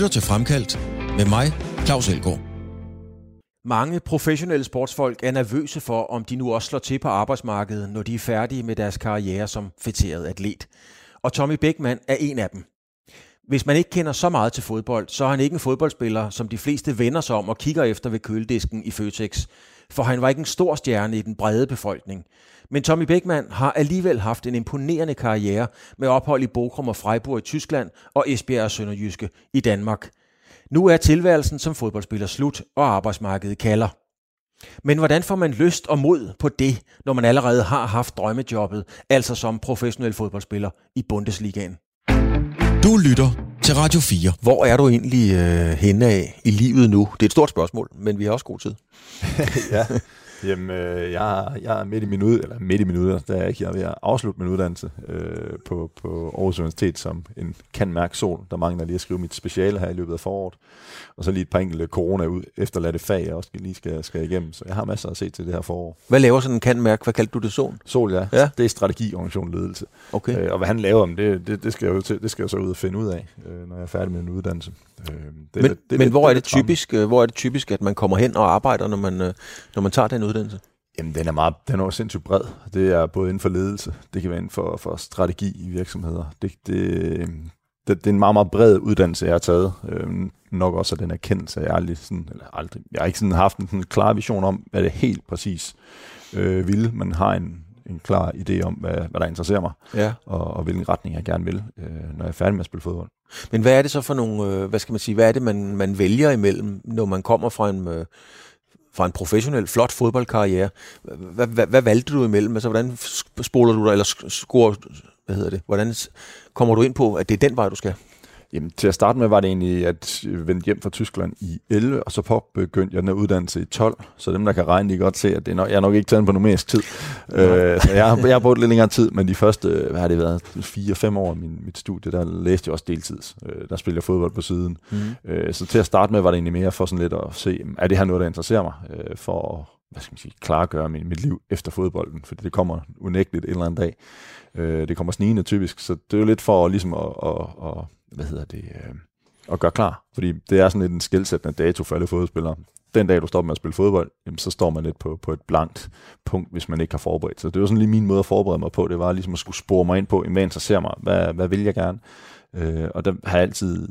lytter til Fremkaldt med mig, Claus Elgaard. Mange professionelle sportsfolk er nervøse for, om de nu også slår til på arbejdsmarkedet, når de er færdige med deres karriere som fætteret atlet. Og Tommy Beckmann er en af dem. Hvis man ikke kender så meget til fodbold, så er han ikke en fodboldspiller, som de fleste vender sig om og kigger efter ved køledisken i Føtex. For han var ikke en stor stjerne i den brede befolkning. Men Tommy Beckmann har alligevel haft en imponerende karriere med ophold i Bochum og Freiburg i Tyskland og Esbjerg og Sønderjyske i Danmark. Nu er tilværelsen som fodboldspiller slut, og arbejdsmarkedet kalder. Men hvordan får man lyst og mod på det, når man allerede har haft drømmejobbet, altså som professionel fodboldspiller i Bundesligaen? Du lytter til Radio 4. Hvor er du egentlig øh, henne af i livet nu? Det er et stort spørgsmål, men vi har også god tid. ja, Jamen, øh, jeg, jeg er midt i min ud, eller midt i min uddannelse, der er ikke. Jeg er ved at afslutte min uddannelse øh, på, på Aarhus Universitet som en kan mærke sol. Der mangler lige at skrive mit speciale her i løbet af foråret. Og så lige et par enkelte corona ud efterladte fag, jeg også lige skal, skal igennem. Så jeg har masser at se til det her forår. Hvad laver sådan en kan mærke? Hvad kaldte du det sol? Sol, ja. ja. Det er strategi, organisation, ledelse. Okay. Øh, og hvad han laver om det, det, det, skal jeg jo til, det skal jeg så ud og finde ud af, øh, når jeg er færdig med min uddannelse. Øh, det, men det, men hvor, er det typisk, øh, hvor er det typisk, at man kommer hen og arbejder, når man, øh, når man tager den uddannelse? Jamen, den er, meget, den er sindssygt bred. Det er både inden for ledelse, det kan være inden for, for strategi i virksomheder. Det, det, det, det er en meget, meget bred uddannelse, jeg har taget. Øhm, nok også af den erkendelse, jeg aldrig, sådan, eller aldrig, jeg har ikke sådan haft en sådan klar vision om, hvad det helt præcis øh, vil. Man har en, en klar idé om, hvad, hvad der interesserer mig, ja. og, og hvilken retning jeg gerne vil, øh, når jeg er færdig med at spille fodbold. Men hvad er det så for nogle, øh, hvad skal man sige, hvad er det, man, man vælger imellem, når man kommer fra en, øh, fra en professionel, flot fodboldkarriere. Hvad, hvad, hvad valgte du imellem? Altså, hvordan spoler du dig, eller scorer, hvad hedder det? Hvordan kommer du ind på, at det er den vej, du skal? Jamen, til at starte med var det egentlig at vende hjem fra Tyskland i 11, og så påbegyndte jeg den uddannelse i 12. Så dem, der kan regne, de kan godt se, at det er nok, jeg er nok ikke taget på numerisk tid. øh, så jeg, har, jeg har brugt lidt længere tid, men de første, hvad har det været, 4-5 år af min, mit studie, der læste jeg også deltids. Øh, der spillede jeg fodbold på siden. Mm. Øh, så til at starte med var det egentlig mere for sådan lidt at se, er det her noget, der interesserer mig? Øh, for hvad skal man sige, klargøre mit, mit liv efter fodbolden, fordi det kommer unægteligt en eller anden dag. Øh, det kommer snigende typisk, så det er jo lidt for ligesom at, at, at hvad hedder det, øh, at gøre klar. Fordi det er sådan lidt en skældsættende dato for alle fodboldspillere. Den dag, du stopper med at spille fodbold, jamen, så står man lidt på, på et blankt punkt, hvis man ikke har forberedt sig. Det var sådan lige min måde at forberede mig på. Det var ligesom at skulle spore mig ind på, hvad interesserer mig, hvad, hvad vil jeg gerne? Øh, og der har jeg altid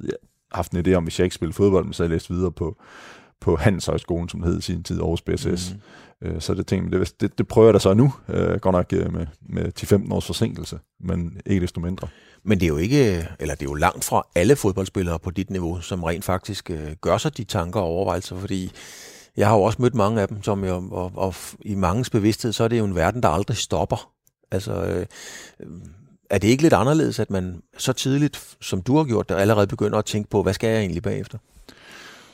haft en idé om, hvis jeg ikke spiller fodbold, så jeg læst videre på, på Handelshøjskolen, som det hed i sin tid, Aarhus BSS. Mm. Øh, så det tænkte det, det, det prøver jeg da så nu, øh, godt nok øh, med, med 10-15 års forsinkelse, men ikke desto mindre. Men det er jo ikke, eller det er jo langt fra alle fodboldspillere på dit niveau, som rent faktisk øh, gør sig de tanker og overvejelser, fordi jeg har jo også mødt mange af dem, som jo, og, og i mangens bevidsthed, så er det jo en verden, der aldrig stopper. Altså, øh, er det ikke lidt anderledes, at man så tidligt, som du har gjort, der allerede begynder at tænke på, hvad skal jeg egentlig bagefter?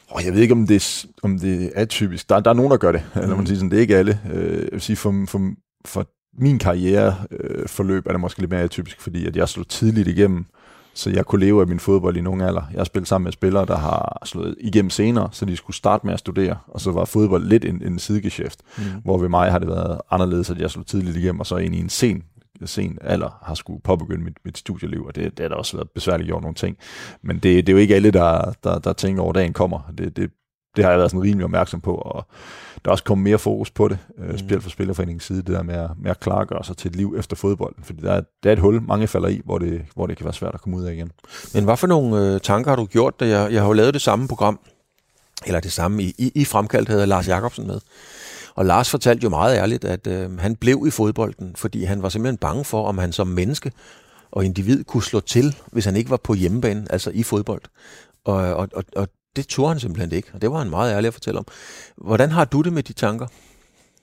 Oh, jeg ved ikke, om det, om det er typisk. Der, der er nogen, der gør det. Mm. Eller man siger sådan, det er ikke alle. Øh, jeg vil sige, for, for, for min karriereforløb øh, er det måske lidt mere typisk, fordi at jeg slog tidligt igennem, så jeg kunne leve af min fodbold i nogle alder. Jeg har spillet sammen med spillere, der har slået igennem senere, så de skulle starte med at studere, og så var fodbold lidt en, en sidegeschæft, mm. hvor ved mig har det været anderledes, at jeg slog tidligt igennem, og så ind i en sen sen alder har skulle påbegynde mit, mit studieliv, og det, det har da også været besværligt gjort nogle ting. Men det, det er jo ikke alle, der, der, der tænker over, dagen kommer. Det, det, det har jeg været sådan rimelig opmærksom på, og der er også kommet mere fokus på det, øh, mm. specielt fra Spillerforeningens side, det der med at, med at klargøre sig til et liv efter fodbolden, fordi der er, der er et hul, mange falder i, hvor det, hvor det kan være svært at komme ud af igen. Men hvad for nogle øh, tanker har du gjort, da jeg, jeg har jo lavet det samme program, eller det samme i, i, i fremkaldt, havde Lars Jakobsen med. Og Lars fortalte jo meget ærligt, at øh, han blev i fodbolden, fordi han var simpelthen bange for, om han som menneske og individ kunne slå til, hvis han ikke var på hjemmebane, altså i fodbold. Og, og, og, og det turde han simpelthen ikke, og det var han meget ærlig at fortælle om. Hvordan har du det med de tanker?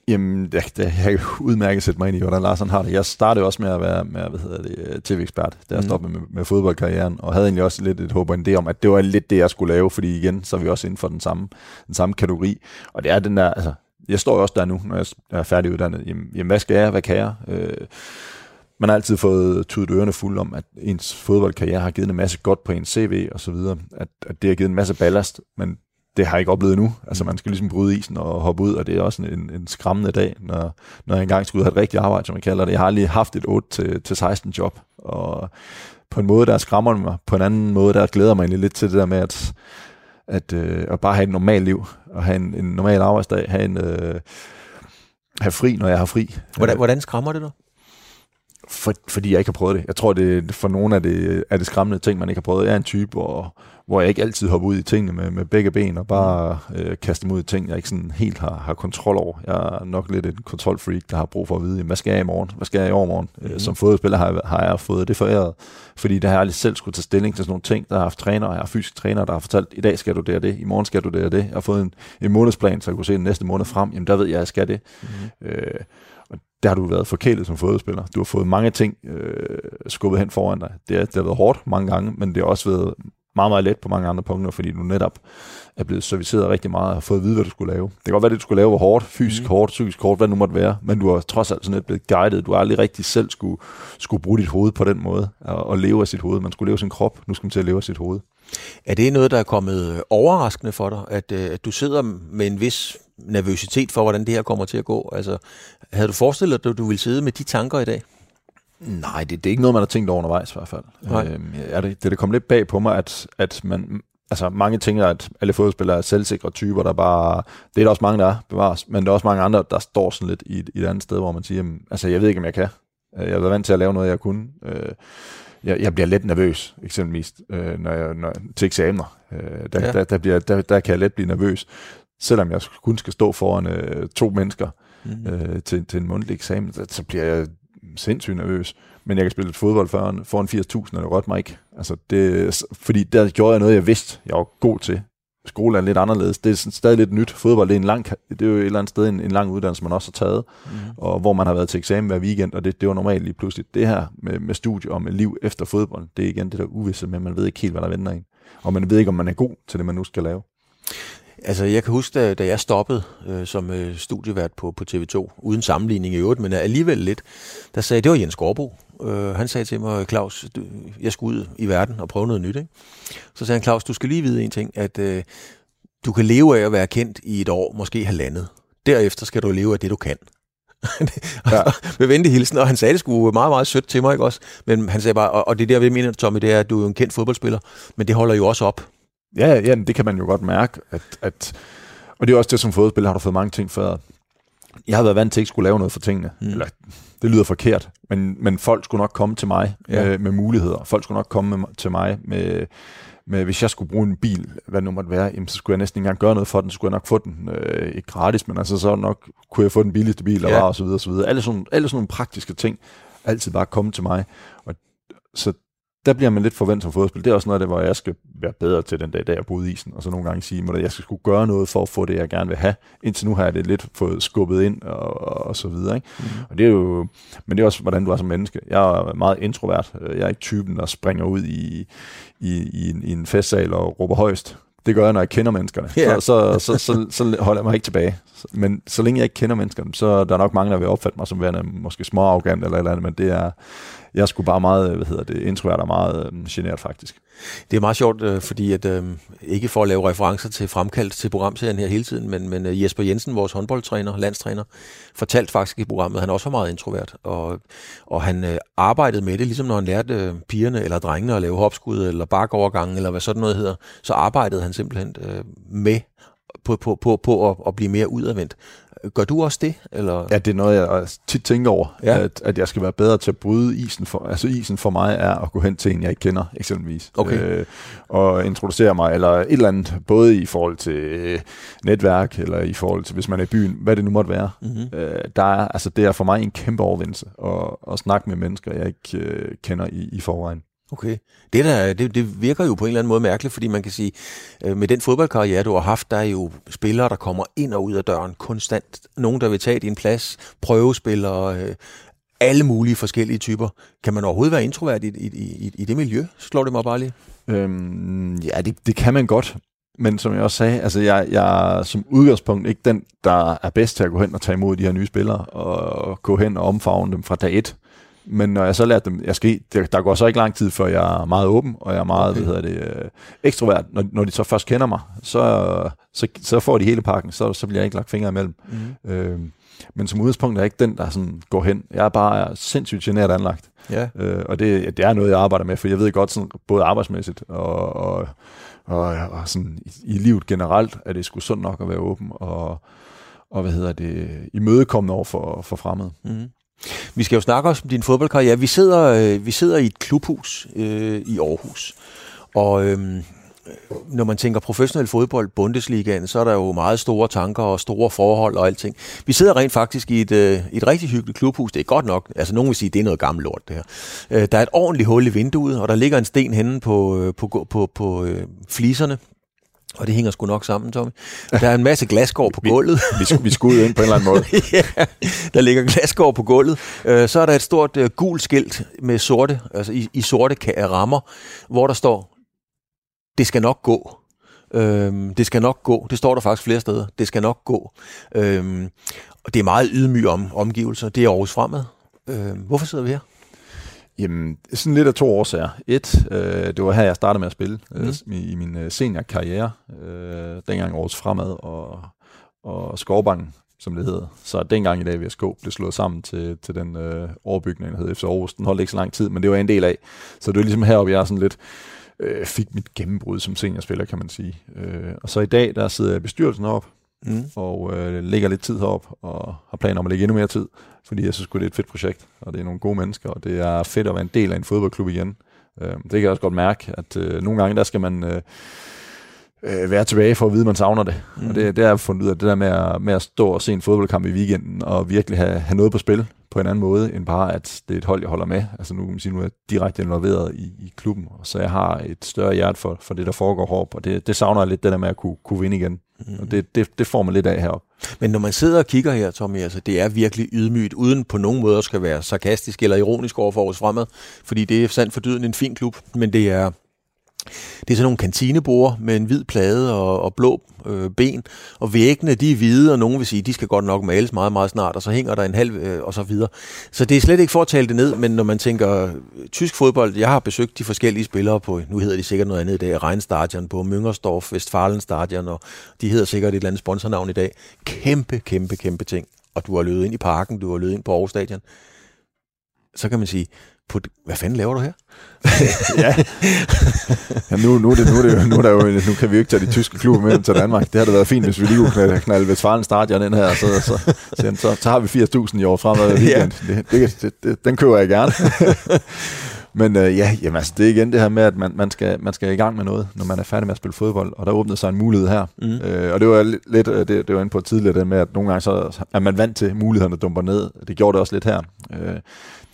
Jamen, det, det, jeg kan udmærket sætte mig ind i, hvordan Larsen har det. Jeg startede også med at være med, hvad hedder det, tv-ekspert, da jeg mm. stoppede med, med fodboldkarrieren, og havde egentlig også lidt et håb og en idé om, at det var lidt det, jeg skulle lave, fordi igen, så er vi også inden for den samme, den samme kategori. Og det er den der, altså, jeg står jo også der nu, når jeg er færdiguddannet. Jamen, jamen hvad skal jeg? Hvad kan jeg? Øh, man har altid fået tudet ørerne fuld om, at ens fodboldkarriere har givet en masse godt på ens CV og så videre, at, at det har givet en masse ballast, men det har jeg ikke oplevet nu. Altså man skal ligesom bryde isen og hoppe ud, og det er også en, en skræmmende dag, når, når jeg engang skulle have et rigtigt arbejde, som jeg kalder det. Jeg har lige haft et 8-16 job, og på en måde, der skræmmer mig, på en anden måde, der glæder mig egentlig lidt til det der med, at, at, øh, at bare have et normalt liv, og have en, en normal arbejdsdag, have, en, øh, have fri, når jeg har fri. Hvordan, hvordan skræmmer det dig? For, fordi jeg ikke har prøvet det. Jeg tror, det for nogle af det, er det skræmmende ting, man ikke har prøvet. Jeg er en type, hvor, hvor jeg ikke altid hopper ud i tingene med, med begge ben, og bare øh, kaster mig ud i ting, jeg ikke sådan helt har, har kontrol over. Jeg er nok lidt en kontrolfreak, der har brug for at vide, hvad skal jeg i morgen? Hvad skal jeg i overmorgen? Mm-hmm. Som fodboldspiller har, har jeg fået det foræret, fordi der har jeg aldrig selv skulle tage stilling til sådan nogle ting. Der har haft træner, jeg har fysisk træner, der har fortalt, i dag skal du det og det, i morgen skal du det og det. Jeg har fået en, en månedsplan, så jeg kunne se den næste måned frem. Jamen der ved jeg, at jeg skal det. Mm-hmm. Øh, der har du været forkælet som fodboldspiller. Du har fået mange ting øh, skubbet hen foran dig. Det, er, det har været hårdt mange gange, men det har også været meget, meget let på mange andre punkter, fordi du netop er blevet serviceret rigtig meget og har fået at vide, hvad du skulle lave. Det kan godt være, at det du skulle lave var hårdt, fysisk mm. hårdt, psykisk hårdt, hvad det nu måtte være, men du har trods alt sådan lidt blevet guidet. Du har aldrig rigtig selv skulle, skulle bruge dit hoved på den måde og, og leve af sit hoved. Man skulle leve sin krop, nu skal man til at leve af sit hoved. Er det noget, der er kommet overraskende for dig, at, øh, at du sidder med en vis nervøsitet for, hvordan det her kommer til at gå? Altså, havde du forestillet dig, at du ville sidde med de tanker i dag? Nej, det, det er ikke noget, man har tænkt over undervejs i hvert fald. Nej. Øhm, er det, det, det kom lidt bag på mig, at, at man, altså mange tænker, at alle fodboldspillere er selvsikre typer, der bare, det er der også mange, der er, bevares, men der er også mange andre, der står sådan lidt i, i et andet sted, hvor man siger, jamen, altså jeg ved ikke, om jeg kan. Øh, jeg har været vant til at lave noget, jeg kunne. Øh, jeg, jeg bliver lidt nervøs, eksempelvis, øh, når jeg, når, til eksamener. Der, ja. der, der, bliver, der, der kan jeg let blive nervøs, selvom jeg kun skal stå foran øh, to mennesker mm. øh, til, til en mundtlig eksamen, så bliver jeg sindssygt nervøs. Men jeg kan spille fodbold foran, foran 80.000, og det rørte mig ikke. Altså det, fordi der gjorde jeg noget, jeg vidste, jeg var god til. Skole er lidt anderledes. Det er stadig lidt nyt. Fodbold det er, en lang, det er jo et eller andet sted en, en lang uddannelse, man også har taget, mm. og hvor man har været til eksamen hver weekend, og det, det var normalt lige pludselig. Det her med, med studie og med liv efter fodbold, det er igen det der uvisse med, man ved ikke helt, hvad der venter en. Og man ved ikke, om man er god til det, man nu skal lave. Altså, jeg kan huske, da, da jeg stoppede øh, som øh, studievært på, på TV2, uden sammenligning i øvrigt, men alligevel lidt, der sagde, det var Jens Gårdbo. Øh, han sagde til mig, Claus, du, jeg skulle ud i verden og prøve noget nyt. Ikke? Så sagde han, Claus, du skal lige vide en ting, at øh, du kan leve af at være kendt i et år, måske halvandet. Derefter skal du leve af det, du kan. ja. med venlig hilsen, og han sagde det sgu meget, meget sødt til mig, ikke også? Men han sagde bare, og, og det der, vi mener, Tommy, det er, at du er en kendt fodboldspiller, men det holder jo også op. Ja, ja, det kan man jo godt mærke, at, at og det er også det, som fodboldspiller har du fået mange ting før. Jeg har været vant til at ikke skulle lave noget for tingene. Mm. Eller, det lyder forkert, men, men folk skulle nok komme til mig ja. med, med muligheder. Folk skulle nok komme med, til mig med, med, hvis jeg skulle bruge en bil, hvad det nu måtte være, jamen, så skulle jeg næsten ikke engang gøre noget for den, så skulle jeg nok få den, øh, ikke gratis, men altså så nok kunne jeg få den billigste bil, ja. og så videre, og så videre. Alle sådan, alle sådan nogle praktiske ting, altid bare komme til mig. Og, så der bliver man lidt forventet som fodboldspiller. Det er også noget af det, hvor jeg skal være bedre til den dag, da jeg boede i isen, og så nogle gange sige, at jeg skal skulle gøre noget for at få det, jeg gerne vil have. Indtil nu har jeg det lidt fået skubbet ind, og, og så videre. Ikke? Mm. Og det er jo, men det er også, hvordan du er som menneske. Jeg er meget introvert. Jeg er ikke typen, der springer ud i, i, i, en, i en festsal og råber højst. Det gør jeg, når jeg kender menneskerne. Yeah. Så, så, så, så, så holder jeg mig ikke tilbage. Men så længe jeg ikke kender menneskerne, så er der nok mange, der vil opfatte mig som værende måske små arrogant eller et eller andet, men det er, jeg skulle bare meget, øh, hvad hedder det, introvert og meget øh, generet faktisk. Det er meget sjovt, øh, fordi at, øh, ikke for at lave referencer til fremkaldt til programserien her hele tiden, men, men øh, Jesper Jensen, vores håndboldtræner, landstræner, fortalte faktisk i programmet, at han også var meget introvert, og, og han øh, arbejdede med det, ligesom når han lærte øh, pigerne eller drengene at lave hopskud eller bakovergangen, eller hvad sådan noget hedder, så arbejdede han simpelthen øh, med på, på, på, på at, at blive mere udadvendt. Gør du også det? Eller? Ja, det er noget, jeg tit tænker over, ja. at, at jeg skal være bedre til at bryde isen. For, altså isen for mig er at gå hen til en, jeg ikke kender, eksempelvis. Okay. Øh, og introducere mig, eller et eller andet, både i forhold til øh, netværk, eller i forhold til, hvis man er i byen, hvad det nu måtte være. Mm-hmm. Øh, der er, altså, det er for mig en kæmpe overvindelse at, at snakke med mennesker, jeg ikke øh, kender i, i forvejen. Okay. Det, der, det, det virker jo på en eller anden måde mærkeligt, fordi man kan sige, øh, med den fodboldkarriere, du har haft, der er jo spillere, der kommer ind og ud af døren konstant. Nogen, der vil tage din plads, prøvespillere, øh, alle mulige forskellige typer. Kan man overhovedet være introvert i, i, i, i det miljø? Slår det mig bare lige? Øhm, ja, det, det kan man godt. Men som jeg også sagde, altså jeg, jeg er som udgangspunkt ikke den, der er bedst til at gå hen og tage imod de her nye spillere, og gå hen og omfavne dem fra dag et. Men når jeg så lærte dem, jeg skal, der, der går så ikke lang tid, før jeg er meget åben, og jeg er meget, okay. hvad hedder det, øh, ekstrovert. Når, når de så først kender mig, så, så, så får de hele pakken, så, så bliver jeg ikke lagt fingre imellem. Mm. Øh, men som udgangspunkt er jeg ikke den, der sådan går hen. Jeg er bare sindssygt generet anlagt. Ja. Øh, og det, det er noget, jeg arbejder med, for jeg ved godt, sådan, både arbejdsmæssigt og, og, og, og sådan i, i livet generelt, at det skulle sundt nok at være åben og, og hvad hedder det, imødekommende over for, for fremmede. Mm. Vi skal jo snakke også om din fodboldkarriere. Vi sidder, øh, vi sidder i et klubhus øh, i Aarhus, og øh, når man tænker professionel fodbold, Bundesligaen, så er der jo meget store tanker og store forhold og alting. Vi sidder rent faktisk i et, øh, et rigtig hyggeligt klubhus. Det er godt nok. Altså, nogen vil sige, det er noget gammelt lort, det her. Øh, der er et ordentligt hul i vinduet, og der ligger en sten henne på, øh, på, på, på, på øh, fliserne. Og det hænger sgu nok sammen, Tommy. Der er en masse glasgård på gulvet. Vi, vi, vi skulle ud ind på en eller anden måde. ja, der ligger glasgård på gulvet. Øh, så er der et stort uh, gult skilt med sorte, altså i, i sorte rammer, hvor der står, det skal nok gå. Øhm, det skal nok gå. Det står der faktisk flere steder. Det skal nok gå. Øhm, og det er meget ydmyge om, omgivelser. Det er Aarhus Fremad. Øhm, hvorfor sidder vi her? Jamen, sådan lidt af to årsager. Et, øh, det var her, jeg startede med at spille mm. øh, i, i min øh, seniorkarriere. Øh, dengang Aarhus Fremad og, og Skovbanken, som det hedder. Så dengang i dag VSK blev slået sammen til, til den øh, overbygning, der hed FC Aarhus. Den holdt ikke så lang tid, men det var en del af. Så det var ligesom heroppe, jeg er sådan lidt øh, fik mit gennembrud som seniorspiller, kan man sige. Øh, og så i dag, der sidder jeg i bestyrelsen op, mm. og øh, lægger lidt tid herop, og har planer om at lægge endnu mere tid, fordi jeg synes det er et fedt projekt, og det er nogle gode mennesker, og det er fedt at være en del af en fodboldklub igen. Øh, det kan jeg også godt mærke, at øh, nogle gange, der skal man... Øh, øh, være tilbage for at vide, at man savner det. Mm. Og det, det har jeg fundet ud af, det der med at, med at stå og se en fodboldkamp i weekenden, og virkelig have, have noget på spil på en anden måde, end bare, at det er et hold, jeg holder med. Altså nu kan man sige, nu er jeg direkte involveret i, i klubben, og så jeg har et større hjerte for, for det, der foregår heroppe, og det, det savner jeg lidt, det der med at kunne, kunne vinde igen. Mm. Og det, det, det får man lidt af heroppe. Men når man sidder og kigger her, Tommy, altså det er virkelig ydmygt, uden på nogen måde at skal være sarkastisk eller ironisk over for os fremad, fordi det er sandt for dyden en fin klub, men det er det er sådan nogle kantinebord med en hvid plade og, og blå øh, ben, og væggene de er hvide, og nogen vil sige, de skal godt nok males meget, meget snart, og så hænger der en halv, øh, og så videre. Så det er slet ikke for at tale det ned, men når man tænker øh, tysk fodbold, jeg har besøgt de forskellige spillere på, nu hedder de sikkert noget andet i dag, Rheinstadion på Müngersdorf, Westfalenstadion, og de hedder sikkert et eller andet sponsornavn i dag. Kæmpe, kæmpe, kæmpe ting. Og du har løbet ind i parken, du har løbet ind på Aarhus Stadion. Så kan man sige, på, hvad fanden laver du her? ja. ja nu, nu, er det, nu, er det, nu, er der jo, nu kan vi jo ikke tage de tyske klubber med til Danmark. Det har da været fint, hvis vi lige kunne knalde, knalde Vestfalen stadion ind her, så, så, så, så, så har vi 80.000 i år fremad weekend. Ja. Det, det, det, det, den køber jeg gerne. Men øh, ja, jamen, altså, det er igen det her med, at man, man, skal, man skal i gang med noget, når man er færdig med at spille fodbold, og der åbnede sig en mulighed her. Mm. Øh, og det var lidt, øh, det, det var inde på tidligere, det med, at nogle gange så er man vant til mulighederne dumper ned. Det gjorde det også lidt her. Øh,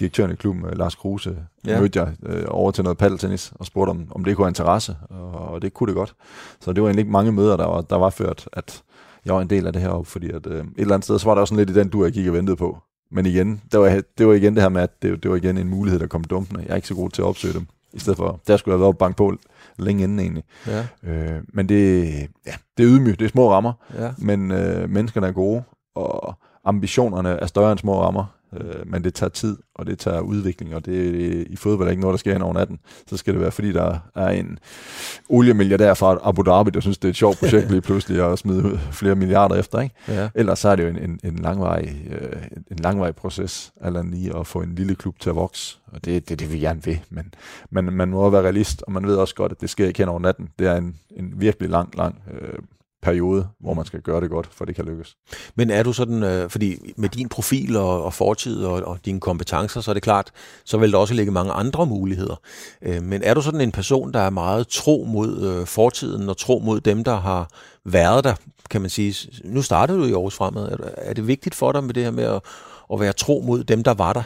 direktøren i klubben, øh, Lars Kruse, ja. mødte jeg øh, over til noget paddeltennis og spurgte, om, om det kunne have interesse, og, og det kunne det godt. Så det var egentlig ikke mange møder, der var, der var ført, at jeg var en del af det her, fordi at, øh, et eller andet sted, så var der også sådan lidt i den du, jeg gik og ventede på. Men igen, det var, det var igen det her med, at det, det var igen en mulighed, der kom dumpende. Jeg er ikke så god til at opsøge dem. I stedet for, der skulle jeg have været bank på længe inden egentlig. Ja. Øh, men det, ja, det er ydmygt, det er små rammer, ja. men øh, menneskerne er gode, og ambitionerne er større end små rammer. Øh, men det tager tid, og det tager udvikling, og det, i fodbold er ikke noget, der sker hen over natten. Så skal det være, fordi der er en oliemilliardær fra Abu Dhabi, der synes, det er et sjovt projekt lige pludselig at smide flere milliarder efter. Ikke? Ja. Ellers så er det jo en, en, en, langvarig, øh, en langvarig proces, eller lige at få en lille klub til at vokse. Og det, det, det vil gerne ved, men man, man må være realist, og man ved også godt, at det sker ikke hen over natten. Det er en, en virkelig lang, lang øh, periode, hvor man skal gøre det godt, for det kan lykkes. Men er du sådan, øh, fordi med din profil og, og fortid og, og dine kompetencer, så er det klart, så vil der også ligge mange andre muligheder. Øh, men er du sådan en person, der er meget tro mod øh, fortiden og tro mod dem, der har været der, kan man sige. Nu startede du i Aarhus Fremad. Er, er det vigtigt for dig med det her med at, at være tro mod dem, der var der?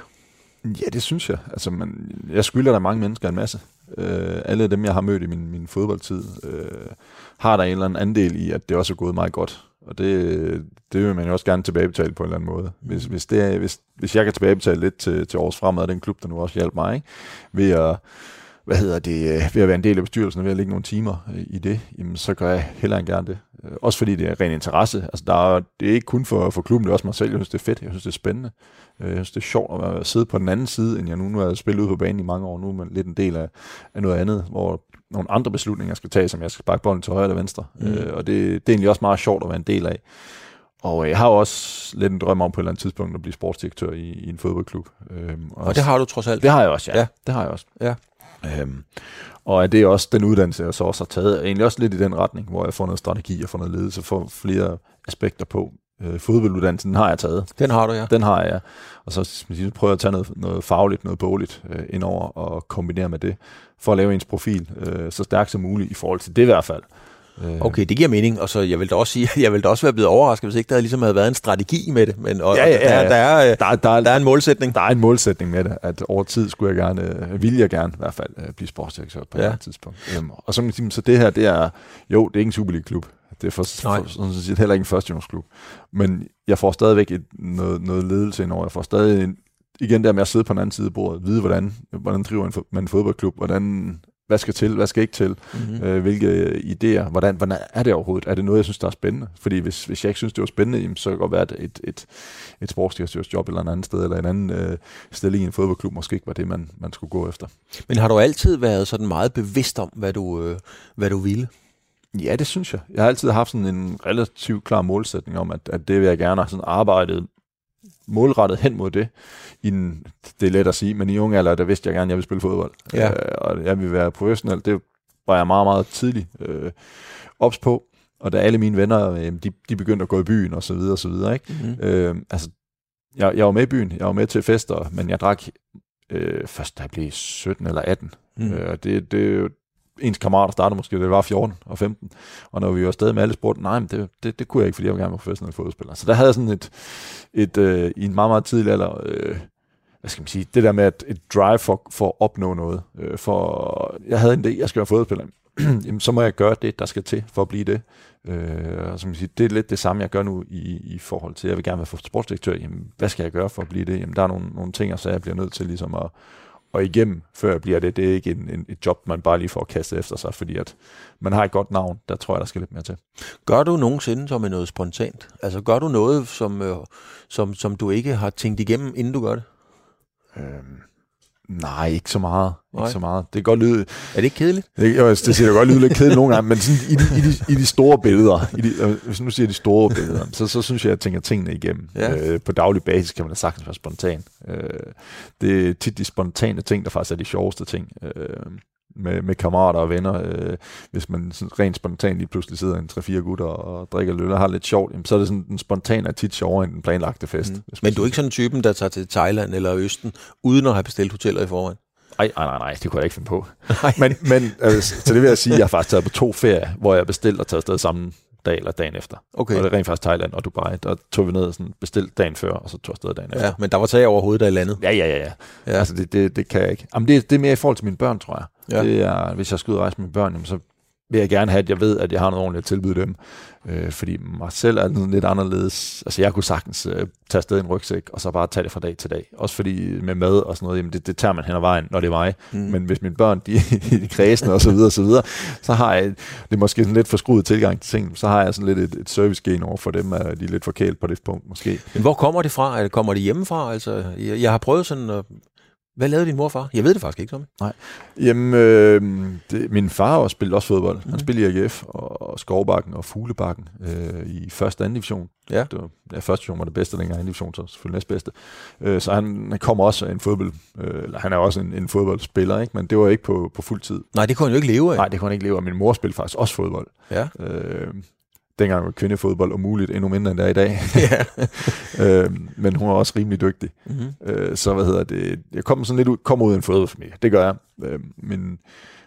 Ja, det synes jeg. Altså, man, jeg skylder der mange mennesker en masse. Øh, alle dem, jeg har mødt i min, min fodboldtid, øh, har der en eller anden andel i, at det også er gået meget godt. Og det, det vil man jo også gerne tilbagebetale på en eller anden måde. Hvis, hvis, det er, hvis, hvis jeg kan tilbagebetale lidt til, til års fremad, den klub, der nu også hjalp mig, ikke? ved at hvad hedder det, ved at være en del af bestyrelsen og ved at lægge nogle timer i det, jamen, så gør jeg heller end gerne det. Øh, også fordi det er ren interesse. Altså, der er, det er ikke kun for, for klubben, det er også mig selv. Jeg synes, det er fedt. Jeg synes, det er spændende. Øh, jeg synes, det er sjovt at, være, sidde på den anden side, end jeg nu, nu har spillet ud på banen i mange år. Nu er man lidt en del af, af noget andet, hvor nogle andre beslutninger skal tages, som jeg skal sparke bolden til højre eller venstre. Mm. Øh, og det, det er egentlig også meget sjovt at være en del af. og jeg har også lidt en drøm om på et eller andet tidspunkt at blive sportsdirektør i, i en fodboldklub. Øhm, og, og det har du trods alt? Det har jeg også, ja. ja. Det har jeg også. Ja. Øhm, og er det også den uddannelse, jeg så også har taget, egentlig også lidt i den retning, hvor jeg får noget strategi og får noget ledelse, får flere aspekter på. Øh, fodbolduddannelsen den har jeg taget. Den har du, ja. Den har jeg, og så prøver jeg at tage noget, noget fagligt, noget bogligt øh, indover og kombinere med det, for at lave ens profil øh, så stærkt som muligt i forhold til det i hvert fald. Øh. Okay, det giver mening, og så jeg vil da også sige, jeg vil da også være blevet overrasket, hvis ikke der ligesom havde været en strategi med det, men og, ja, ja, ja, Der, der, er, der, der, der er en målsætning. Der er en målsætning med det, at over tid skulle jeg gerne, øh, vil jeg gerne i hvert fald øh, blive sportsdirektør på ja. et tidspunkt. Um, og så, så det her, det er, jo, det er ikke en Superliga-klub, det er for, for sådan set heller ikke en førstehjulsklub, men jeg får stadigvæk et, noget, noget ledelse indover, jeg får stadig en, igen der med at sidde på den anden side af bordet, vide, hvordan, hvordan driver man en fodboldklub, hvordan hvad skal til, hvad skal ikke til, mm-hmm. øh, hvilke idéer, hvordan, hvordan er det overhovedet, er det noget, jeg synes, der er spændende? Fordi hvis, hvis jeg ikke synes, det var spændende, jamen, så kan det godt være, at et, et, et sportsdirektørsjob eller en anden sted, eller en anden øh, stilling i en fodboldklub, måske ikke var det, man, man skulle gå efter. Men har du altid været sådan meget bevidst om, hvad du, øh, hvad du ville? Ja, det synes jeg. Jeg har altid haft sådan en relativt klar målsætning om, at, at det vil jeg gerne have sådan arbejdet målrettet hen mod det. I en, det er let at sige, men i unge alder, der vidste jeg gerne, at jeg ville spille fodbold. Ja. Øh, og jeg ville være professionel. Det var jeg meget, meget tidligt øh, ops på. Og da alle mine venner, øh, de, de begyndte at gå i byen og så videre og så videre. Ikke? Mm-hmm. Øh, altså, jeg, jeg var med i byen, jeg var med til fester, men jeg drak øh, først, da jeg blev 17 eller 18. Mm. Øh, det, det, ens kammerater startede måske, det var 14 og 15, og når vi var afsted med alle spurgte, nej, men det, det, det kunne jeg ikke, fordi jeg var gerne være professionel fodboldspiller. Så der havde jeg sådan et, et øh, i en meget, meget tidlig alder, øh, hvad skal man sige, det der med at et drive for, for at opnå noget. Øh, for, jeg havde en idé, jeg skal være fodboldspiller. Jamen, så må jeg gøre det, der skal til for at blive det. Øh, og som siger, det er lidt det samme, jeg gør nu i, i forhold til, jeg vil gerne være sportsdirektør. Jamen, hvad skal jeg gøre for at blive det? Jamen, der er nogle, nogle ting, så jeg bliver nødt til ligesom at, og igennem, før jeg bliver det. Det er ikke en, en, et job, man bare lige får kastet efter sig, fordi at man har et godt navn. Der tror jeg, der skal lidt mere til. Gør du nogensinde som noget spontant? Altså gør du noget, som, øh, som, som du ikke har tænkt igennem, inden du gør det? Øhm, Nej, ikke så meget. Nej. Ikke så meget. Det kan godt lyde... Er det ikke kedeligt? Det, jo, det siger godt lyde lidt kedeligt nogle gange, men sådan i, de, i, de, i de store billeder, i de, hvis nu siger de store billeder, så, så synes jeg, at jeg tænker tingene igennem. Ja. Øh, på daglig basis kan man da sagtens være spontan. Øh, det er tit de spontane ting, der faktisk er de sjoveste ting. Øh, med, med kammerater og venner. Øh, hvis man sådan rent spontant lige pludselig sidder en 3-4 gutter og drikker løl og har lidt sjovt, jamen, så er det sådan den spontane er tit sjovere end den planlagte fest. Mm. Men du er ikke sådan en typen, der tager til Thailand eller Østen, uden at have bestilt hoteller i forvejen? Nej, nej, nej, nej, det kunne jeg ikke finde på. men, men altså, så det vil jeg sige, at jeg har faktisk taget på to ferier, hvor jeg bestilte og taget afsted samme dag eller dagen efter. Okay. Og det er rent faktisk Thailand og Dubai. Der tog vi ned og sådan bestilte dagen før, og så tog afsted dagen efter. Ja, men der var tag over hovedet, der i landet. Ja, ja, ja. ja. ja. Altså, det, det, det kan jeg ikke. Jamen, det, det er mere i forhold til mine børn, tror jeg. Ja. Det er, hvis jeg skal ud og rejse med mine børn, jamen, så vil jeg gerne have, at jeg ved, at jeg har noget ordentligt at tilbyde dem. Øh, fordi mig selv er det lidt anderledes. Altså jeg kunne sagtens øh, tage afsted en rygsæk, og så bare tage det fra dag til dag. Også fordi med mad og sådan noget, jamen det, det tager man hen ad vejen, når det er mig. Mm. Men hvis mine børn, de, de kredsende og så videre, og så videre, så har jeg, det er måske sådan lidt for skruet tilgang til ting, så har jeg sådan lidt et, et service-gen over for dem, at de er lidt forkælet på det punkt måske. Men hvor kommer det fra? Kommer det hjemmefra? Altså, jeg, jeg har prøvet sådan at hvad lavede din mor og far? Jeg ved det faktisk ikke, Tommy. Nej. Jamen, øh, det, min far har spillet også fodbold. Mm. Han mhm. spillede i AGF og Skovbakken og Fuglebakken øh, i første og anden division. Ja. Det var, ja, første division var det bedste, dengang anden division, så selvfølgelig næstbedste. Øh, så han, han kommer også af en fodbold, øh, eller han er også en, en fodboldspiller, ikke? men det var ikke på, på fuld tid. Nej, det kunne han jo ikke leve af. Nej, det kunne han ikke leve af. Min mor spillede faktisk også fodbold. Ja. Øh, dengang var kvindefodbold umuligt, endnu mindre end der i dag. Ja. øh, men hun var også rimelig dygtig. Mm-hmm. Øh, så hvad hedder det, jeg kom sådan lidt ud, kom ud af en fodboldfamilie, det gør jeg. Øh, min,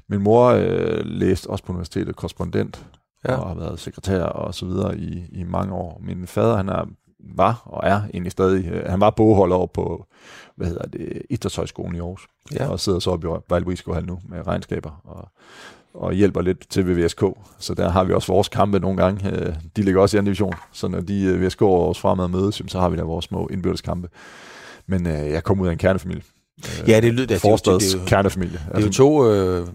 min mor øh, læste også på universitetet korrespondent, ja. og har været sekretær og så videre i, i mange år. Min fader, han er, var og er egentlig stadig, øh, han var bogholder over på, hvad hedder det, Idrætshøjskolen i Aarhus, ja. og sidder så oppe i Vejle nu med regnskaber, og og hjælper lidt til VVSK. Så der har vi også vores kampe nogle gange. Øh, de ligger også i anden division, så når de øh, VSK og vores fremad mødes, så har vi der vores små indbyrdeskampe. Men øh, jeg kom ud af en kernefamilie. Ja, det lyder det. Forstads det, det, kernefamilie. Det er jo to øh,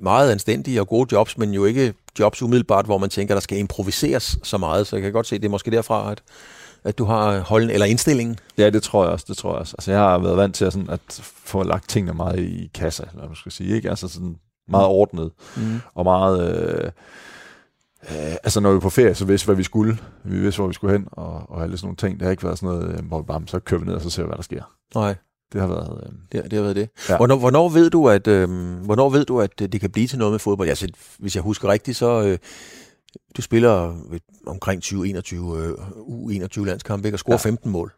meget anstændige og gode jobs, men jo ikke jobs umiddelbart, hvor man tænker, der skal improviseres så meget. Så jeg kan godt se, det er måske derfra, at, at du har holden eller indstillingen. Ja, det tror jeg også. Det tror jeg også. Altså, jeg har været vant til at, sådan, at få lagt tingene meget i kassa, eller man skal sige. Ikke? Altså sådan, meget ordnet, mm. og meget... Øh, Øh, altså når vi var på ferie, så vidste vi, hvad vi skulle. Vi vidste, hvor vi skulle hen, og, og alle sådan nogle ting. Det har ikke været sådan noget, øh, hvor vi bare, så kører vi ned, og så ser vi, hvad der sker. Nej, Det har været... Øh, det, det har været det. Ja. Hvornår, hvornår, ved du, at, øh, hvornår ved du, at øh, det kan blive til noget med fodbold? Altså, hvis jeg husker rigtigt, så øh, du spiller omkring 20-21 øh, U21 landskampe, ikke? og scorer ja. 15 mål.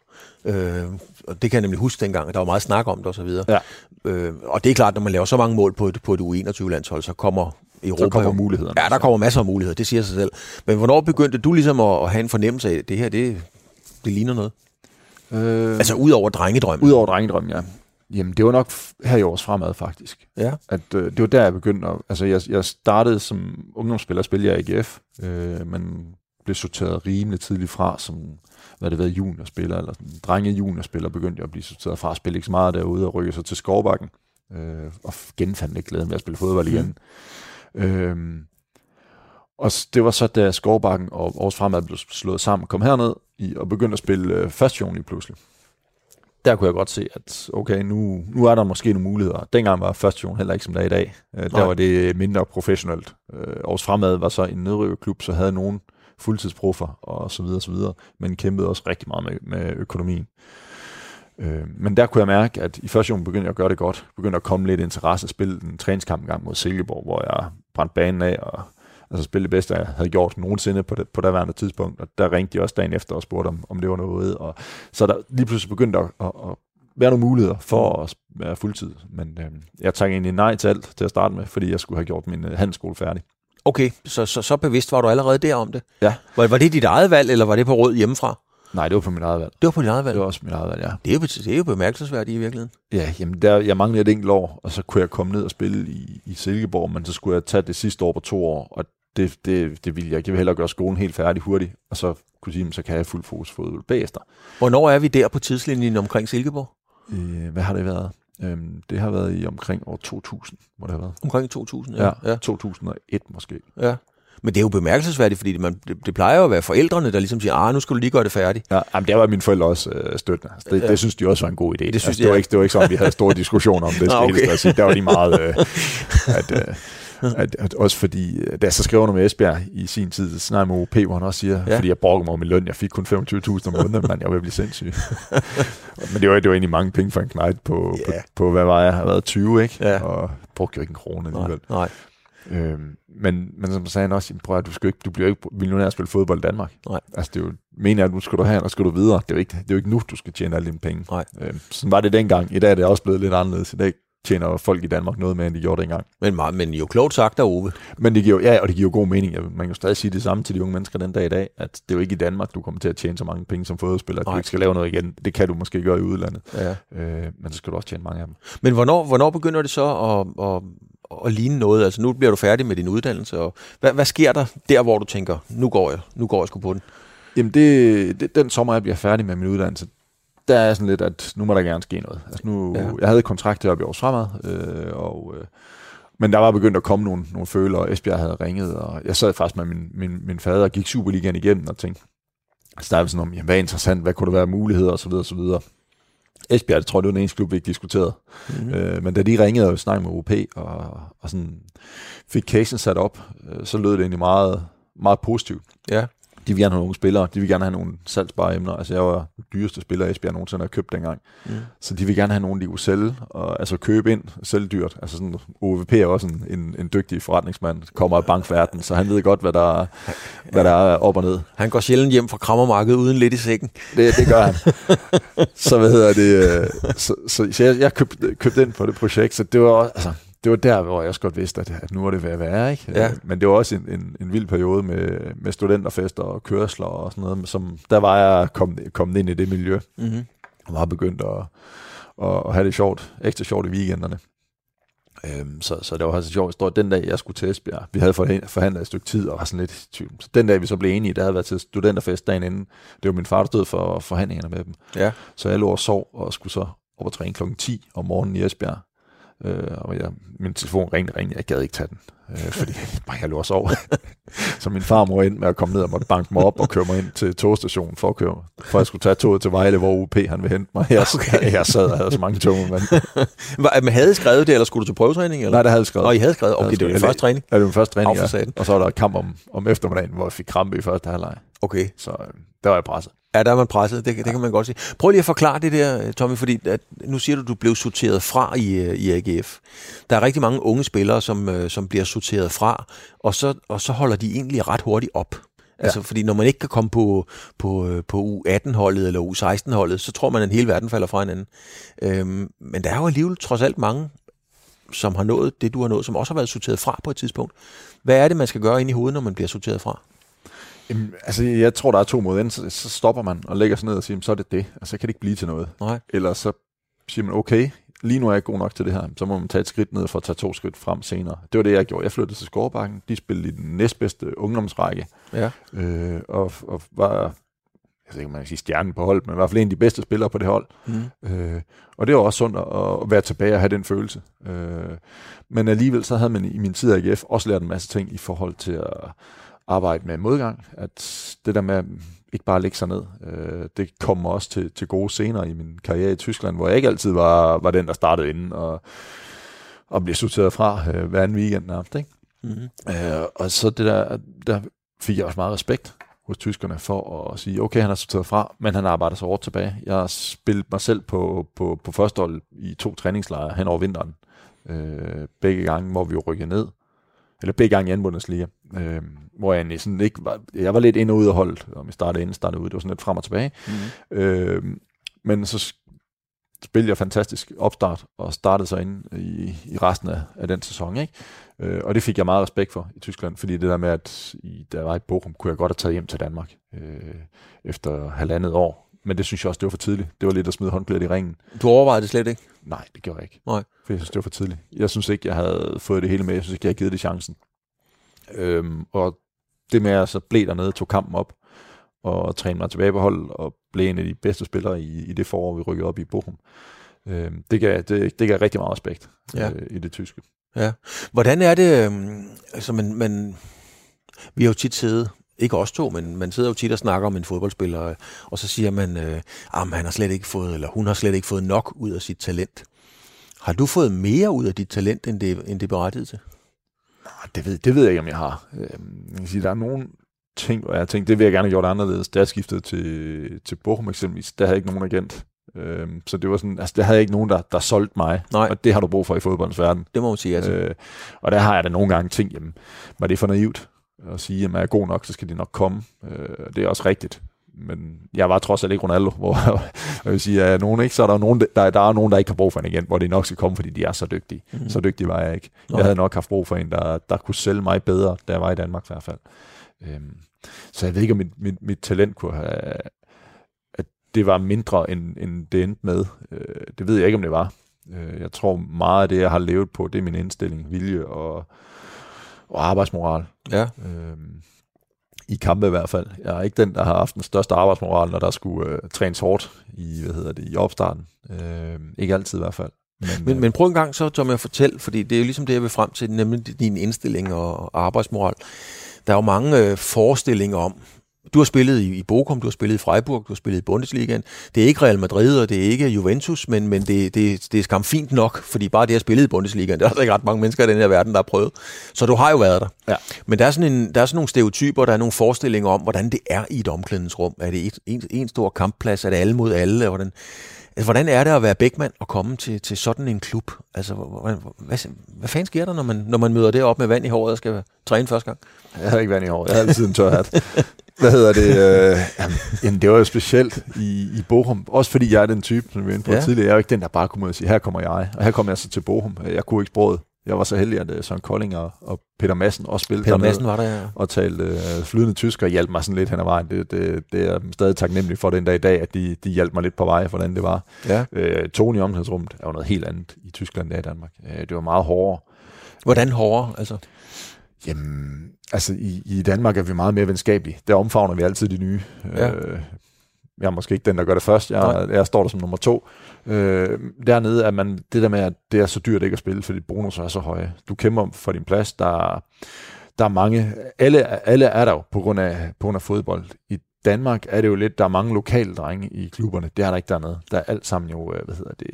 Øh, og det kan jeg nemlig huske dengang, at der var meget snak om det osv. Ja. Øh, og det er klart, når man laver så mange mål på et, på et U21-landshold, så kommer Europa så kommer mulighederne. Ja, der kommer masser af muligheder, det siger sig selv. Men hvornår begyndte du ligesom at, at have en fornemmelse af, at det her, det, det ligner noget? Øh, Altså ud over drengedrømmen. Udover drengedrømmen, ja. Jamen, det var nok her i års fremad, faktisk. Ja. At, øh, det var der, jeg begyndte at... Altså, jeg, jeg startede som ungdomsspiller, spillede jeg i AGF, øh, men blev sorteret rimelig tidligt fra, som hvad det ved, juniorspiller, eller sådan, drenge juniorspiller, begyndte jeg at blive sorteret fra, spille ikke så meget derude, og rykke så til Skovbakken, øh, og genfandt ikke glæden ved at spille fodbold igen. Mm. Øh, og det var så, da Skovbakken og Aarhus Fremad blev slået sammen, kom herned i, og begyndte at spille øh, første lige pludselig der kunne jeg godt se, at okay, nu, nu er der måske nogle muligheder. Dengang var første division heller ikke som der er i dag. Øh, der Nej. var det mindre professionelt. Øh, Aarhus Fremad var så en nedrykkerklub, så havde nogen fuldtidsproffer og så videre, og så videre, men kæmpede også rigtig meget med, med økonomien. Øh, men der kunne jeg mærke, at i første omgang begyndte jeg at gøre det godt. Begyndte at komme lidt interesse, spille en træningskamp en gang mod Silkeborg, hvor jeg brændte banen af og altså spille det bedste, jeg havde gjort nogensinde på det, på daværende tidspunkt. Og der ringte de også dagen efter og spurgte, om, om det var noget. Og så der lige pludselig begyndte at, at, at være nogle muligheder for at være fuldtid. Men øh, jeg tager egentlig nej til alt til at starte med, fordi jeg skulle have gjort min øh, handelsskole færdig. Okay, så, så, så bevidst var du allerede der om det? Ja. Var, var det dit eget valg, eller var det på råd hjemmefra? Nej, det var på mit eget valg. Det var på dit eget valg. Det var også mit eget valg, ja. Det er jo, det er jo bemærkelsesværdigt i virkeligheden. Ja, jamen der, jeg manglede et enkelt år, og så kunne jeg komme ned og spille i, i Silkeborg, men så skulle jeg tage det sidste år på to år, og det, det, det ville jeg ikke. Jeg ville hellere gøre skolen helt færdig hurtigt, og så kunne sige, "Men så kan jeg fuld fokus fodbold bagefter. Hvornår er vi der på tidslinjen omkring Silkeborg? Øh, hvad har det været? Øhm, det har været i omkring år 2000, må det have været. Omkring 2000, Ja, ja. 2001 måske. ja. Men det er jo bemærkelsesværdigt, fordi man, det, det plejer jo at være forældrene, der ligesom siger, ah, nu skal du lige gøre det færdigt. Ja, jamen, der var mine forældre også øh, støttende. Altså, det, Ja. det, synes de også var en god idé. Det synes altså, de, det, var ja. ikke, det var ikke sådan, vi havde store diskussioner om det. Nå, skal okay. sige. Der var de meget... Øh, at, øh, at, at, også fordi, øh, da jeg så skrev under med Esbjerg i sin tid, jeg med OP, hvor han også siger, Ja. fordi jeg brokker mig om min løn, jeg fik kun 25.000 om måneden, men jeg at blive sindssyg. men det var, det var egentlig mange penge for en knægt på, på, Ja. på, hvad var jeg, har været 20, ikke? Ja. Og brugte jo ikke en krone Nej, alligevel. nej. Øhm, men, men som sagde han også, "Jamen, prøv at, du, skal ikke, du bliver ikke millionær at spille fodbold i Danmark. Nej. Altså det er jo, mener jeg, at nu skal du have, og skal du videre. Det er jo ikke, det er jo ikke nu, du skal tjene alle dine penge. Nej. Øhm, sådan var det dengang. I dag er det også blevet lidt anderledes. I dag tjener folk i Danmark noget mere, end de gjorde dengang. Men, meget- men jo klogt sagt af Ove. Men det giver, ja, og det giver god mening. Ja, Man kan jo stadig sige det samme til de unge mennesker den dag i dag, at det er jo ikke i Danmark, du kommer til at tjene så mange penge som fodboldspiller, at du ikke skal lave noget igen. Det kan du måske gøre i udlandet. Ja. Øh, men så skal du også tjene mange af dem. Men hvornår, hvornår begynder det så at, at, at ligne noget? Altså nu bliver du færdig med din uddannelse, og hvad, hvad sker der der, hvor du tænker, nu går jeg, nu går jeg sgu på den? Jamen, det, det, den sommer, jeg bliver færdig med min uddannelse, der er sådan lidt, at nu må der gerne ske noget. Altså nu, Ja. Jeg havde kontrakt heroppe i års fremad, øh, og, øh, men der var begyndt at komme nogle, nogle følere, og Esbjerg havde ringet, og jeg sad faktisk med min, min, min fader og gik Superligaen igennem og tænkte, så der var sådan om, jamen, hvad er interessant, hvad kunne der være muligheder, og så videre, og så videre. Esbjerg, det tror jeg, det var den eneste klub, vi ikke diskuterede. Mm-hmm. Øh, men da de ringede og snakkede med OP, og, og sådan fik casen sat op, øh, så lød det egentlig meget, meget positivt. Ja. De vil gerne have nogle spillere, de vil gerne have nogle salgsbare emner. Altså jeg var den dyreste spiller, Esbjerg nogensinde har købt dengang. Mm. Så de vil gerne have nogen, de kunne sælge, og altså købe ind, sælge dyrt. Altså sådan, OVP er også en, en, en dygtig forretningsmand, kommer af bankverden, så han ved godt, hvad der, hvad der er op og ned. Han går sjældent hjem fra krammermarkedet uden lidt i sækken. Det, det gør han. så hvad hedder det? øh, Så, så, så jeg, jeg købte, købte ind på det projekt, så det var også, altså, det var der, hvor jeg også godt vidste, at, at nu var det ved at være, ikke? Ja. Men det var også en, en, en vild periode med, med studenterfester og kørsler og sådan noget, som, der var jeg kommet, kommet ind i det miljø, Mm-hmm. og var begyndt at, at, at have det sjovt, ekstra sjovt i weekenderne. Øhm, så, så det var også en sjov historie. Den dag, jeg skulle til Esbjerg, vi havde forhandlet et stykke tid og var sådan lidt i tvivl. Så den dag, vi så blev enige, der havde været til studenterfest dagen inden. Det var min far, der stod for forhandlingerne med dem. Ja. Så jeg lå og sov og skulle så op og træne klokken 10 om morgenen i Esbjerg. Øh, og jeg, min telefon ringede, ringede, jeg gad ikke tage den øh, fordi bare jeg lå og sov. så min farmor endte med at komme ned og måtte banke mig op og køre mig ind til togstationen for at køre, for at jeg skulle tage toget til Vejle, hvor UP han vil hente mig. Jeg, okay. jeg sad og havde så mange tog, men... men havde I skrevet det, eller skulle du til prøvetræning? Eller? Nej, det havde jeg skrevet. Og I havde skrevet? Okay, det var din første træning? Ja, det var min første træning, ja. Og så var der et kamp om, om eftermiddagen, hvor jeg fik krampe i første halvleg. Okay. Så øh, der var jeg presset. Ja, der er man presset, det, det kan man godt sige. Prøv lige at forklare det der, Tommy, fordi at, nu siger du, at du blev sorteret fra i, øh, i AGF. Der er rigtig mange unge spillere, som, øh, som bliver sorteret fra, og så, og så holder de egentlig ret hurtigt op. Altså, ja. fordi når man ikke kan komme på, på, øh, på U18-holdet eller U16-holdet, så tror man, at hele verden falder fra hinanden. Øhm, men der er jo alligevel trods alt mange, som har nået det, du har nået, som også har været sorteret fra på et tidspunkt. Hvad er det, man skal gøre ind i hovedet, når man bliver sorteret fra? Jamen, altså, jeg tror, der er to måder. så, så stopper man og lægger sig ned og siger, så er det det. Altså, så kan det ikke blive til noget. Nej. Eller så siger man, okay, lige nu er jeg god nok til det her. Så må man tage et skridt ned for at tage to skridt frem senere. Det var det, jeg gjorde. Jeg flyttede til Skovbakken. De spillede i den næstbedste ungdomsrække. Ja. Øh, og, og var jeg ved ikke, man kan sige stjernen på hold, men i hvert fald en af de bedste spillere på det hold. Mm. Øh, og det var også sundt at, være tilbage og have den følelse. Øh, men alligevel så havde man i min tid i AGF også lært en masse ting i forhold til at arbejde med modgang, at det der med at ikke bare lægge sig ned, øh, det kommer også til, til gode scener i min karriere i Tyskland, hvor jeg ikke altid var, var den, der startede inden og, og blev sorteret fra øh, hver anden weekend nærmest. Ikke? Mm-hmm. Øh, og så det der, der fik jeg også meget respekt hos tyskerne for at sige, okay, han er sorteret fra, men han arbejder så hårdt tilbage. Jeg har spillet mig selv på, på, på første hold i to træningslejre hen over vinteren. Øh, begge gange, hvor vi jo rykkede ned eller begge gange i anden Bundesliga, øh, hvor jeg sådan ikke var, jeg var lidt ind og ud af holdet, om jeg startede ind, startede ud, det var sådan lidt frem og tilbage. Mm. Øh, men så spillede jeg fantastisk opstart, og startede så ind i, i resten af, af den sæson, ikke? Øh, og det fik jeg meget respekt for i Tyskland, fordi det der med, at i, jeg var i Bochum, kunne jeg godt have taget hjem til Danmark øh, efter halvandet år. Men det synes jeg også, det var for tidligt. Det var lidt at smide håndklædet i ringen. Du overvejede det slet ikke? Nej, det gjorde jeg ikke. Nej. For jeg synes, det var for tidligt. Jeg synes ikke, jeg havde fået det hele med. Jeg synes ikke, jeg havde givet det chancen. Øhm, og det med, at jeg så blev dernede, tog kampen op, og trænede mig tilbage på hold, og blev en af de bedste spillere i, i det forår, vi rykkede op i Bochum. Øhm, det, gav, det, det gav rigtig meget respekt ja. øh, i det tyske. Ja. Hvordan er det, øhm, altså man, man, vi har jo tit siddet ikke os to, men man sidder jo tit og snakker om en fodboldspiller, og så siger man, øh, at han har slet ikke fået, eller hun har slet ikke fået nok ud af sit talent. Har du fået mere ud af dit talent, end det, end det er berettiget til? Nej, det ved, det ved jeg ikke, om jeg har. Øhm, jeg kan sige, der er nogle ting, hvor jeg har tænkt, det vil jeg gerne have gjort anderledes. Da jeg skiftede til, til Bochum eksempelvis, der havde jeg ikke nogen agent. Øhm, så det var sådan, altså der havde jeg ikke nogen, der, der solgte mig. Nej. Og det har du brug for i fodboldens verden. Det må man sige, altså. Øh, og der har jeg da nogle gange tænkt, jamen, var det for naivt? Og sige, at man er god nok, så skal de nok komme. Øh, det er også rigtigt. Men jeg var trods alt ikke Ronaldo, hvor jeg vil sige, at nogen ikke, så er der nogen, der, der er nogen, der ikke har brug for en igen, hvor det nok skal komme, fordi de er så dygtige. Mm. Så dygtig var jeg ikke. Jeg havde nok haft brug for en, der, der kunne sælge mig bedre, da jeg var i Danmark i hvert fald. Øhm, så jeg ved ikke, om mit, mit, mit talent kunne have, at det var mindre, end, end det endte med. Øh, det ved jeg ikke, om det var. Øh, jeg tror meget af det, jeg har levet på, det er min indstilling, vilje og, og arbejdsmoral. Ja. Øhm, I kampe i hvert fald. Jeg er ikke den, der har haft den største arbejdsmoral, når der skulle øh, trænes hårdt i, hvad hedder det, i opstarten. Øhm, ikke altid i hvert fald. Men, men, øh, men prøv en gang så, Tom, at fortælle, fordi det er jo ligesom det, jeg vil frem til, nemlig din indstilling og arbejdsmoral. Der er jo mange øh, forestillinger om, du har spillet i, i Bochum, du har spillet i Freiburg, du har spillet i Bundesligaen. Det er ikke Real Madrid, og det er ikke Juventus, men, men det, det, det er skam fint nok, fordi bare det at spille i Bundesligaen, det er altså ikke ret mange mennesker i den her verden, der har prøvet. Så du har jo været der. Ja. Men der er, sådan en, der er sådan nogle stereotyper, der er nogle forestillinger om, hvordan det er i et omklædningsrum. Er det et, en, en stor kampplads? Er det alle mod alle? Hvordan, altså, hvordan er det at være Bækmand og komme til, til sådan en klub? Altså, hvad, hvad, hvad fanden sker der, når man, når man møder det op med vand i håret og skal træne første gang? Jeg har ikke vand i håret. Jeg har altid en tør hat. Hvad hedder det? Øh, jamen, det var jo specielt i, i Bochum. Også fordi jeg er den type, som vi var inde på ja. tidligere. Jeg er jo ikke den, der bare kunne sige, her kommer jeg. Og her kommer jeg så til Bochum. Jeg kunne ikke sproget. Jeg var så heldig, at uh, Søren Kolding og, og Peter Madsen også spillede Peter Madsen var der, ja. Og talte uh, flydende tysk og hjalp mig sådan lidt hen ad vejen. Det, det, det er stadig taknemmelig for den dag i dag, at de, de hjalp mig lidt på vej, hvordan det var. Ja. Uh, Tony i omklædningsrummet er jo noget helt andet i Tyskland end i Danmark. Uh, det var meget hårdere. Hvordan hårdere? Altså? Jamen, altså i, i Danmark er vi meget mere venskabelige. Der omfavner vi altid de nye. Ja. Øh, jeg er måske ikke den, der gør det først. Jeg, jeg står der som nummer to. Øh, dernede er man det der med, at det er så dyrt ikke at spille, fordi bonusser er så høje. Du kæmper for din plads. Der, der er mange, alle, alle er der jo på grund, af, på grund af fodbold. I Danmark er det jo lidt, der er mange lokale drenge i klubberne. Det er der ikke dernede. Der er alt sammen jo, øh, hvad hedder det,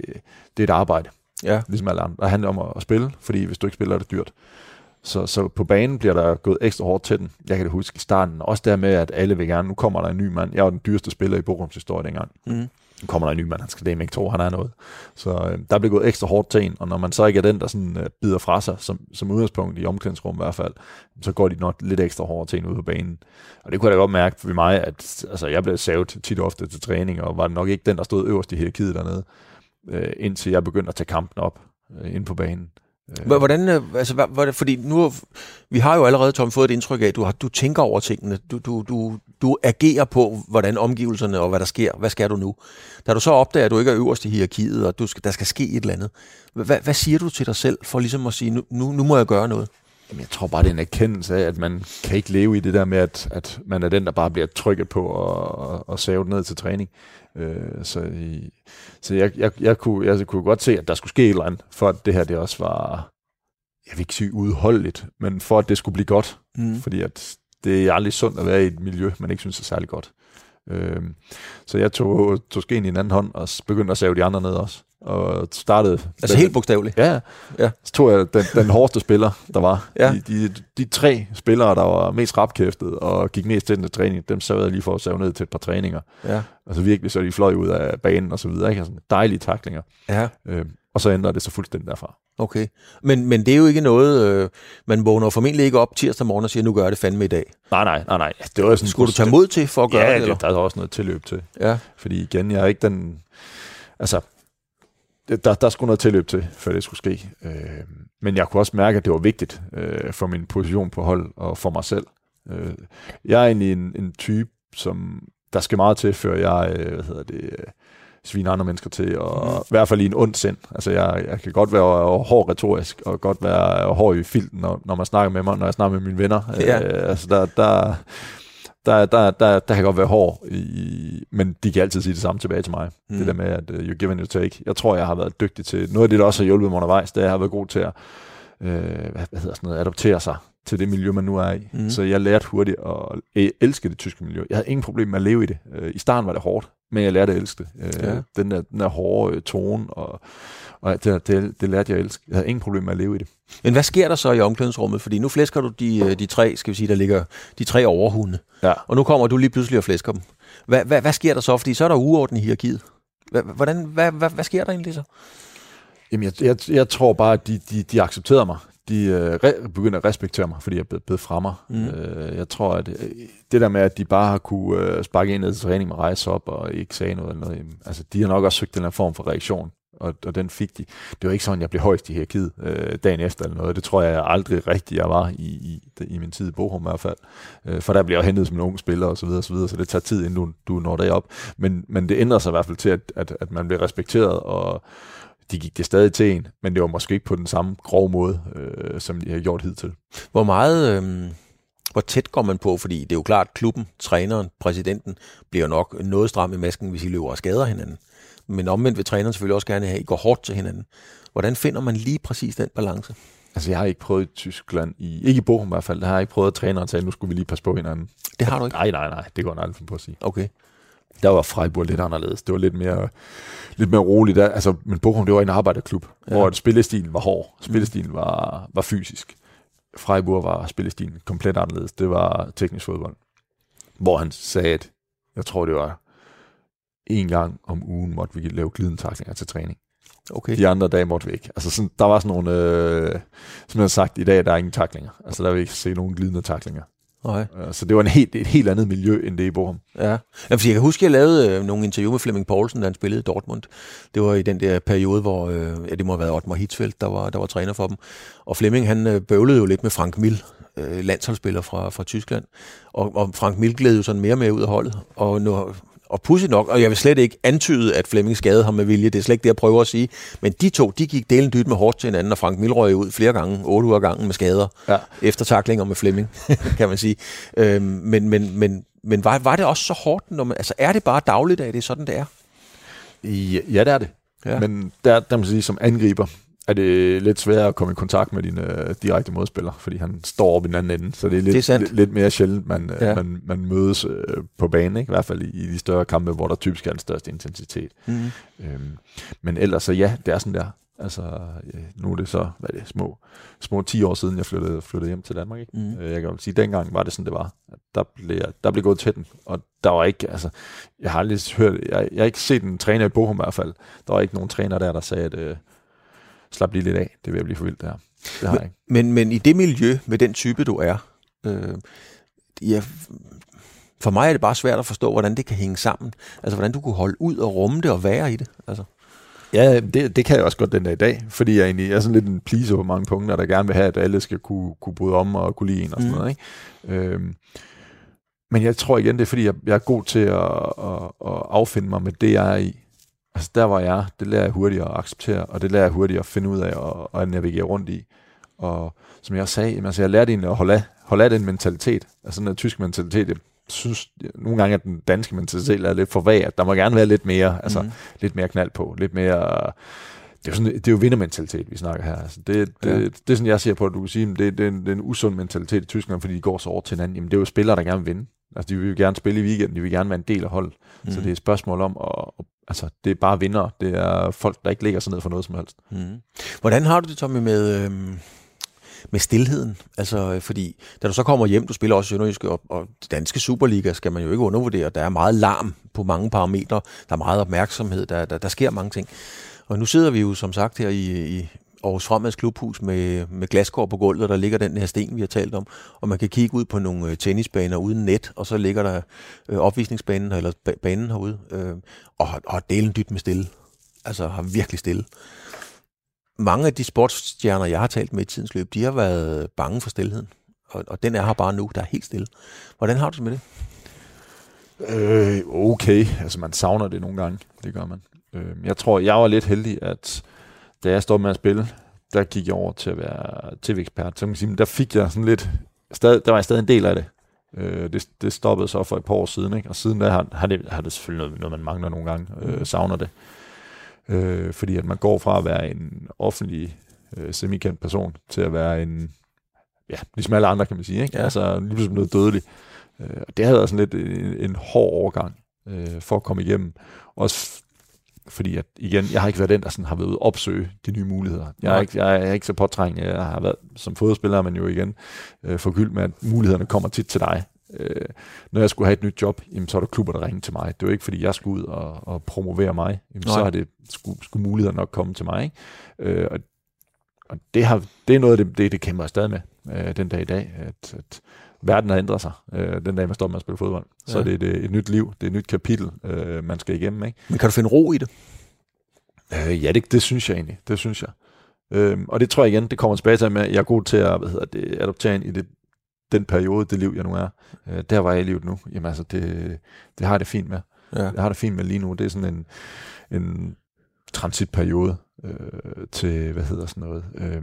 det er et arbejde. Ja. Ligesom alle andre. Det handler om at, at spille, fordi hvis du ikke spiller, er det dyrt. Så, så på banen bliver der gået ekstra hårdt til den. Jeg kan det huske i starten. Også der med, at alle vil gerne, nu kommer der en ny mand. Jeg var den dyreste spiller i Borums historie dengang. Mm. Nu kommer der en ny mand, han skal det ikke tro, han er noget. Så øh, der bliver gået ekstra hårdt til en, og når man så ikke er den, der sådan, øh, bider fra sig, som, som udgangspunkt i omklædningsrum i hvert fald, så går de nok lidt ekstra hårdt til en ude på banen. Og det kunne jeg da godt mærke ved mig, at altså, jeg blev savet tit og ofte til træning, og var nok ikke den, der stod øverst i hierarkiet dernede, øh, indtil jeg begyndte at tage kampen op øh, ind på banen. Øh. Hvordan, øh, altså, hvad, hvad, fordi nu, vi har jo allerede, Tom, fået et indtryk af, at du, har, du tænker over tingene. Du, du, du, du agerer på, hvordan omgivelserne og hvad der sker. Hvad skal du nu? Da du så opdager, at du ikke er øverst i hierarkiet, og du skal, der skal ske et eller andet. Hvad, hvad siger du til dig selv for ligesom at sige, nu, nu, nu må jeg gøre noget? Jamen, jeg tror bare, det er en erkendelse af, at man kan ikke leve i det der med, at, at man er den, der bare bliver trykket på og, og, og savet ned til træning. Øh, så i, så jeg, jeg, jeg, kunne, jeg kunne godt se, at der skulle ske et eller andet, for at det her det også var, jeg vil ikke sige udholdeligt, men for at det skulle blive godt. Mm. Fordi at det er aldrig sundt at være i et miljø, man ikke synes er særlig godt. Øh, så jeg tog, tog skeen i en anden hånd og begyndte at save de andre ned også. Og startede... Altså helt bogstaveligt. Ja, Ja. så tog jeg den, den hårdeste spiller, der var. Ja. De, de, de tre spillere, der var mest rapkæftet og gik mest til den træning, dem savede jeg lige for at save ned til et par træninger. Ja. Altså virkelig, så de fløj ud af banen og så videre. Ikke? Altså, dejlige taklinger. ja. Øh, og så ændrede det så fuldstændig derfra. Okay. Men, men det er jo ikke noget, øh, man vågner formentlig ikke op tirsdag morgen og siger, nu gør jeg det fandme i dag. Nej, nej, nej, nej. Det var sådan Skulle du tage mod til for at gøre Ja, det? Det, der er også noget tilløb til. Ja. Fordi igen, jeg er ikke den... Altså, der, der skulle noget tilløb til, før det skulle ske. Øh, men jeg kunne også mærke, at det var vigtigt øh, for min position på hold og for mig selv. Øh, jeg er egentlig en, en type, som der skal meget til, før jeg, øh, hvad hedder det, øh, sviner andre mennesker til, og mm. i hvert fald i en ond sind. Altså, jeg, jeg kan godt være hård retorisk, og godt være hård i filten, når, når man snakker med mig, når jeg snakker med mine venner. Ja. Øh, altså, der, der, der, der, der, der kan godt være hård, i, men de kan altid sige det samme tilbage til mig. Mm. Det der med, at uh, you give and you take. Jeg tror, jeg har været dygtig til, noget af det, der også har hjulpet mig undervejs, det er, at jeg har været god til at øh, hvad, hvad hedder sådan noget, adoptere sig til det miljø, man nu er i. Mm. Så jeg lærte hurtigt at øh, elske det tyske miljø. Jeg havde ingen problem med at leve i det. Øh, I starten var det hårdt, men jeg lærte at elske det. Øh, Ja. den, der, den der hårde øh, tone, og, og det, det, det lærte jeg at elske. Jeg havde ingen problem med at leve i det. Men hvad sker der så i omklædningsrummet? Fordi nu flæsker du de, øh, de tre, skal vi sige, der ligger de tre overhunde. Ja. Og nu kommer du lige pludselig og flæsker dem. Hvad, hvad, hvad sker der så? Fordi så er der uorden i hierarkiet. Hvordan, hvad, hvad, hvad sker der egentlig så? Jamen, jeg, jeg, jeg tror bare, at de, de, de accepterede mig. De øh, re, begynder at respektere mig, fordi jeg er blevet, blevet fra mig. Mm. Øh, jeg tror, at øh, det der med, at de bare har kunne øh, sparke ind ned til træning med rejse op og ikke sige noget, eller noget jamen, altså de har nok også søgt den her form for reaktion, og, og den fik de. Det var ikke sådan, jeg blev højst i hierarkiet øh, dagen efter eller noget. Det tror jeg aldrig rigtigt, jeg var i, i, i min tid i Bochum i hvert fald. Øh, for der bliver jeg hentet som en ung spiller og så videre, og så videre, så det tager tid, inden du, du når derop. Men, men det ændrer sig i hvert fald til, at, at, at man bliver respekteret, og de gik det stadig til en, men det var måske ikke på den samme grove måde, øh, som de har gjort hidtil. Hvor meget, øh, hvor tæt går man på? Fordi det er jo klart, klubben, træneren, præsidenten bliver nok noget stram i masken, hvis I løber og skader hinanden. Men omvendt vil træneren selvfølgelig også gerne have, at I går hårdt til hinanden. Hvordan finder man lige præcis den balance? Altså, jeg har ikke prøvet i Tyskland, i, ikke i Bochum i hvert fald, der har jeg ikke prøvet at træne og tale, nu skulle vi lige passe på hinanden. Det har du ikke? Nej, nej, nej, det går jeg aldrig på at sige. Okay. Der var Freiburg lidt anderledes. Det var lidt mere, lidt mere roligt. Der, altså, men Bochum, det var en arbejderklub, Ja. hvor spillestilen var hård. Spillestilen var, var fysisk. Freiburg var spillestilen komplet anderledes. Det var teknisk fodbold. Hvor han sagde, at jeg tror, det var en gang om ugen måtte vi lave glidentaklinger til træning. Okay. De andre dage måtte vi ikke. Altså sådan, der var sådan nogle, øh, som jeg har sagt, i dag der er ingen taklinger. Altså der vil vi ikke se nogen glidende taklinger. Nej. Øh, Så det var en helt, et helt andet miljø, end det i Bochum. Ja. Jamen, fordi jeg kan huske, at jeg lavede øh, nogle interview med Flemming Poulsen, da han spillede i Dortmund. Det var i den der periode, hvor øh, ja, det må have været Ottmar Hitzfeldt, der var, der var træner for dem. Og Flemming, han øh, bøvlede jo lidt med Frank Mill, øh, landsholdsspiller fra, fra Tyskland. Og, og Frank Mill gled jo sådan mere med ud af holdet. Og nu, og pudsigt nok, og jeg vil slet ikke antyde, at Flemming skadede ham med vilje, det er slet ikke det, jeg prøver at sige, men de to, de gik delen dyt med hårdt til hinanden, og Frank Mill røg ud flere gange, otte uger gangen med skader, Ja. efter taklinger med Flemming, kan man sige. Øhm, men, men, men men var, var det også så hårdt? Når man, altså er det bare dagligt, at det er sådan, det er? Ja, ja det er det. Ja. Men der, der man sige, som angriber, er det lidt sværere at komme i kontakt med dine uh, direkte modspillere, fordi han står op i den anden ende, så det er lidt, det er lidt, lidt mere sjældent, man, øh, ja. man, man mødes uh, på banen, ikke? i hvert fald i, i de større kampe, hvor der typisk er den største intensitet. Mm. Øhm, men ellers så ja, det er sådan der. Altså, ja, nu er det så, hvad er det, små, små 10 år siden, jeg flyttede, flyttede hjem til Danmark. Ikke? Mm. Jeg kan jo sige, dengang var det sådan, det var. Der blev, der blev gået til den, og der var ikke, altså, jeg har aldrig hørt, jeg, jeg har ikke set en træner i Bochum i hvert fald. Der var ikke nogen træner der, der sagde, at øh, slap lige lidt af, det vil blive for vildt det her. Det har men, jeg ikke. Men, men i det miljø, med den type du er, øh, ja, for mig er det bare svært at forstå, hvordan det kan hænge sammen. Altså, hvordan du kunne holde ud og rumme det og være i det. Altså. Ja, det, det kan jeg også godt den dag i dag, fordi jeg egentlig er sådan lidt en pleaser på mange punkter, der gerne vil have, at alle skal kunne, kunne bryde om og kunne lide en og sådan mm. noget. Ikke? Øhm, men jeg tror igen, det er fordi, jeg, jeg er god til at, at, at affinde mig med det, jeg er i. Altså der, hvor jeg det lærer jeg hurtigt at acceptere, og det lærer jeg hurtigt at finde ud af og, og navigere rundt i. Og som jeg sagde, altså jeg lærte egentlig at holde af, holde af den mentalitet, altså den der tyske mentalitet. Jeg synes nogle gange, at den danske mentalitet er lidt for vag, at der må gerne være lidt mere, altså mm. lidt mere knald på, lidt mere... Det er, jo sådan, det er jo vindermentalitet, vi snakker her. Altså det, det, ja. det, det, er sådan, jeg ser på, at du kan sige, det, det, det, er en, det er en usund mentalitet i Tyskland, fordi de går så over til hinanden. Jamen, det er jo spillere, der gerne vil vinde. Altså, de vil jo gerne spille i weekenden, de vil gerne være en del af holdet. Mm. Så det er et spørgsmål om, at, altså, det er bare vinder. Det er folk, der ikke ligger sig ned for noget som helst. Mm. Hvordan har du det, Tommy, med... Øh med stillheden. Altså, øh, fordi da du så kommer hjem, du spiller også Sønderjyske, og, og danske Superliga skal man jo ikke undervurdere. Der er meget larm på mange parametre. Der er meget opmærksomhed. Der, der, der sker mange ting. Og nu sidder vi jo som sagt her i, i Aarhus Fremads Klubhus med, med glaskår på gulvet, og der ligger den her sten, vi har talt om. Og man kan kigge ud på nogle øh, tennisbaner uden net, og så ligger der øh, opvisningsbanen, eller banen herude, øh, og, og delen dybt med stille. Altså har virkelig stille mange af de sportsstjerner, jeg har talt med i tidens løb, de har været bange for stillheden. Og, og den er her bare nu, der er helt stille. Hvordan har du det med det? Øh, okay, altså man savner det nogle gange, det gør man. Øh, jeg tror, jeg var lidt heldig, at da jeg stod med at spille, der gik jeg over til at være tv-ekspert. Så man kan sige, der fik jeg sådan lidt, stadig, der var jeg stadig en del af det. Øh, det, det stoppede så for et par år siden, ikke? og siden der har, har, det, har det selvfølgelig noget, noget, man mangler nogle gange, øh, savner det. Øh, fordi at man går fra at være en offentlig øh, semikendt person til at være en, ja, ligesom alle andre kan man sige, ikke? Ja. altså lige pludselig noget dødeligt. Øh, og det havde været sådan lidt en, en hård overgang øh, for at komme igennem. Også fordi at, igen, jeg har ikke været den, der sådan har været ude opsøge de nye muligheder. Jeg er, ikke, jeg er ikke så påtrængende. Jeg har været, som fodspiller man jo igen øh, forgyldt med, at mulighederne kommer tit til dig. Øh, når jeg skulle have et nyt job, jamen, så er der klubber, der ringer til mig. Det var ikke, fordi jeg skulle ud og, og promovere mig. Jamen, så har det skulle, skulle muligheder nok komme til mig. Ikke? Øh, og og det, har, det er noget af det, det, det kæmper jeg stadig med øh, den dag i dag, at, at verden har ændret sig, øh, den dag man står med at spille fodbold. Ja. Så det er det et nyt liv, det er et nyt kapitel, øh, man skal igennem. Ikke? Men kan du finde ro i det? Øh, ja, det, det synes jeg egentlig. Det synes jeg. Øh, og det tror jeg igen, det kommer tilbage til, at jeg er god til at hvad hedder det, adoptere ind i det den periode, det liv, jeg nu er, øh, der var jeg i livet nu, jamen altså, det, det har jeg det fint med. Ja. Jeg har det fint med lige nu. Det er sådan en, en transitperiode øh, til, hvad hedder sådan noget, øh,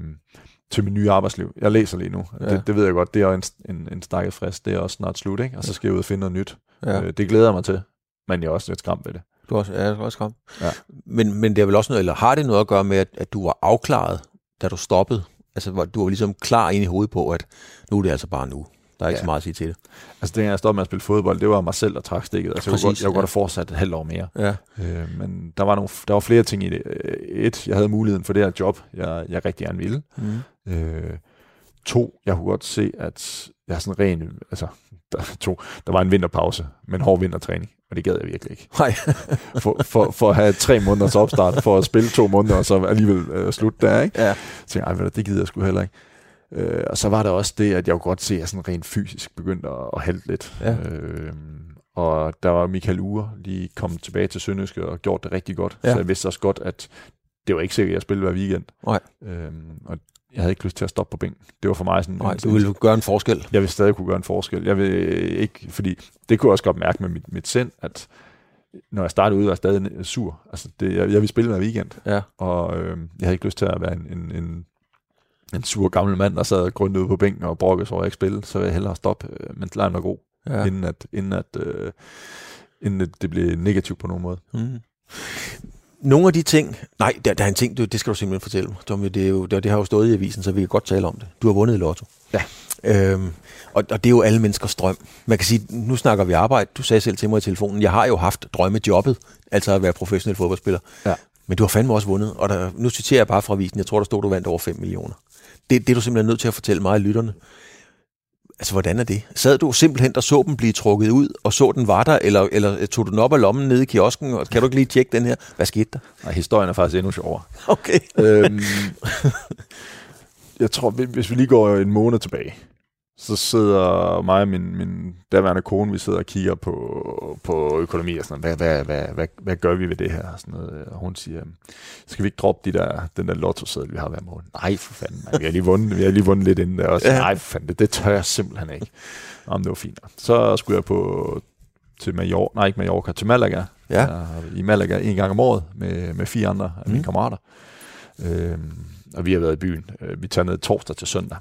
til min nye arbejdsliv. Jeg læser lige nu. Ja. Det, det ved jeg godt, det er en, en, en stakket frist. Det er også snart slut, ikke? Og så skal jeg ud og finde noget nyt. Ja. Øh, det glæder jeg mig til, men jeg er også lidt skræmt ved det. Du er også, ja, du er også skræmt. Ja. Men, men det er vel også noget, eller har det noget at gøre med, at, at du var afklaret, da du stoppede altså, du var ligesom klar ind i hovedet på, at nu er det altså bare nu. Der er ikke ja. så meget at sige til det. Altså, det jeg stoppede med at spille fodbold, det var mig selv, der trak stikket. Altså, Præcis, jeg kunne godt, jeg kunne ja. godt have fortsat et halvt år mere. Ja. Øh, men der var, nogle, der var flere ting i det. Øh, et, jeg havde muligheden for det her job, jeg, jeg rigtig gerne ville. Mm. Øh, to, jeg kunne godt se, at jeg er sådan ren, altså, der, to, der var en vinterpause, men hård vintertræning. Og det gad jeg virkelig ikke. Nej. for, for, for at have tre måneders opstart, for at spille to måneder, og så alligevel øh, slut der, ikke? Ja. Så tænkte jeg, det gider jeg sgu heller ikke. Øh, og så var der også det, at jeg kunne godt se, at jeg sådan rent fysisk begyndte at, at halte lidt. Ja. Øh, og der var Michael Ure lige kommet tilbage til Sønderjyske og gjort det rigtig godt. Ja. Så jeg vidste også godt, at det var ikke sikkert, at jeg spillede hver weekend. Nej. Øhm, og jeg havde ikke lyst til at stoppe på bænken. Det var for mig sådan... Nej, du ville gøre en forskel. Jeg vil stadig kunne gøre en forskel. Jeg vil ikke, fordi det kunne jeg også godt mærke med mit, mit sind, at når jeg startede ud, var jeg stadig sur. Altså, det, jeg, jeg ville spille hver weekend. Ja. Og øh, jeg havde ikke lyst til at være en, en, en, en sur gammel mand, der sad grundet ude på bænken og brokkede så jeg ikke spille. Så ville jeg hellere stoppe, øh, mens lejen var god. ja. inden at, inden at øh, inden det blev negativt på nogen måde. Mm. Nogle af de ting, nej, der, der er en ting, det, det skal du simpelthen fortælle mig, Tommy, det, er jo, det, det har jo stået i avisen, så vi kan godt tale om det. Du har vundet i lotto. Ja. Øhm, og, og det er jo alle menneskers drøm. Man kan sige, nu snakker vi arbejde. Du sagde selv til mig i telefonen, jeg har jo haft drømmejobbet, altså at være professionel fodboldspiller. Ja. Men du har fandme også vundet, og der, nu citerer jeg bare fra avisen, jeg tror, der stod, du vandt over 5 millioner. Det, det er du simpelthen nødt til at fortælle mig og lytterne. Altså, hvordan er det? Sad du simpelthen og så den blive trukket ud, og så den var der, eller, eller tog du den op af lommen nede i kiosken, og kan du ikke lige tjekke den her? Hvad skete der? Nej, historien er faktisk endnu sjovere. Okay. øhm, jeg tror, hvis vi lige går en måned tilbage, så sidder mig og min, min daværende kone, vi sidder og kigger på, på økonomi og sådan noget. Hvad, hvad, hvad, hvad, hvad gør vi ved det her? Sådan noget. og hun siger, skal vi ikke droppe de der, den der lotto vi har hver måned? Nej, for fanden. Nej, vi, har lige vundet, vi har lige vundet lidt inden der også. Ja. Nej, for fanden, det, det tør jeg simpelthen ikke. Jamen, det var fint. Så skulle jeg på til Mallorca, nej ikke Mallorca, til Malaga. Ja. I Malaga en gang om året med, med fire andre af mine mm. kammerater. Øhm, og vi har været i byen. Øh, vi tager ned torsdag til søndag.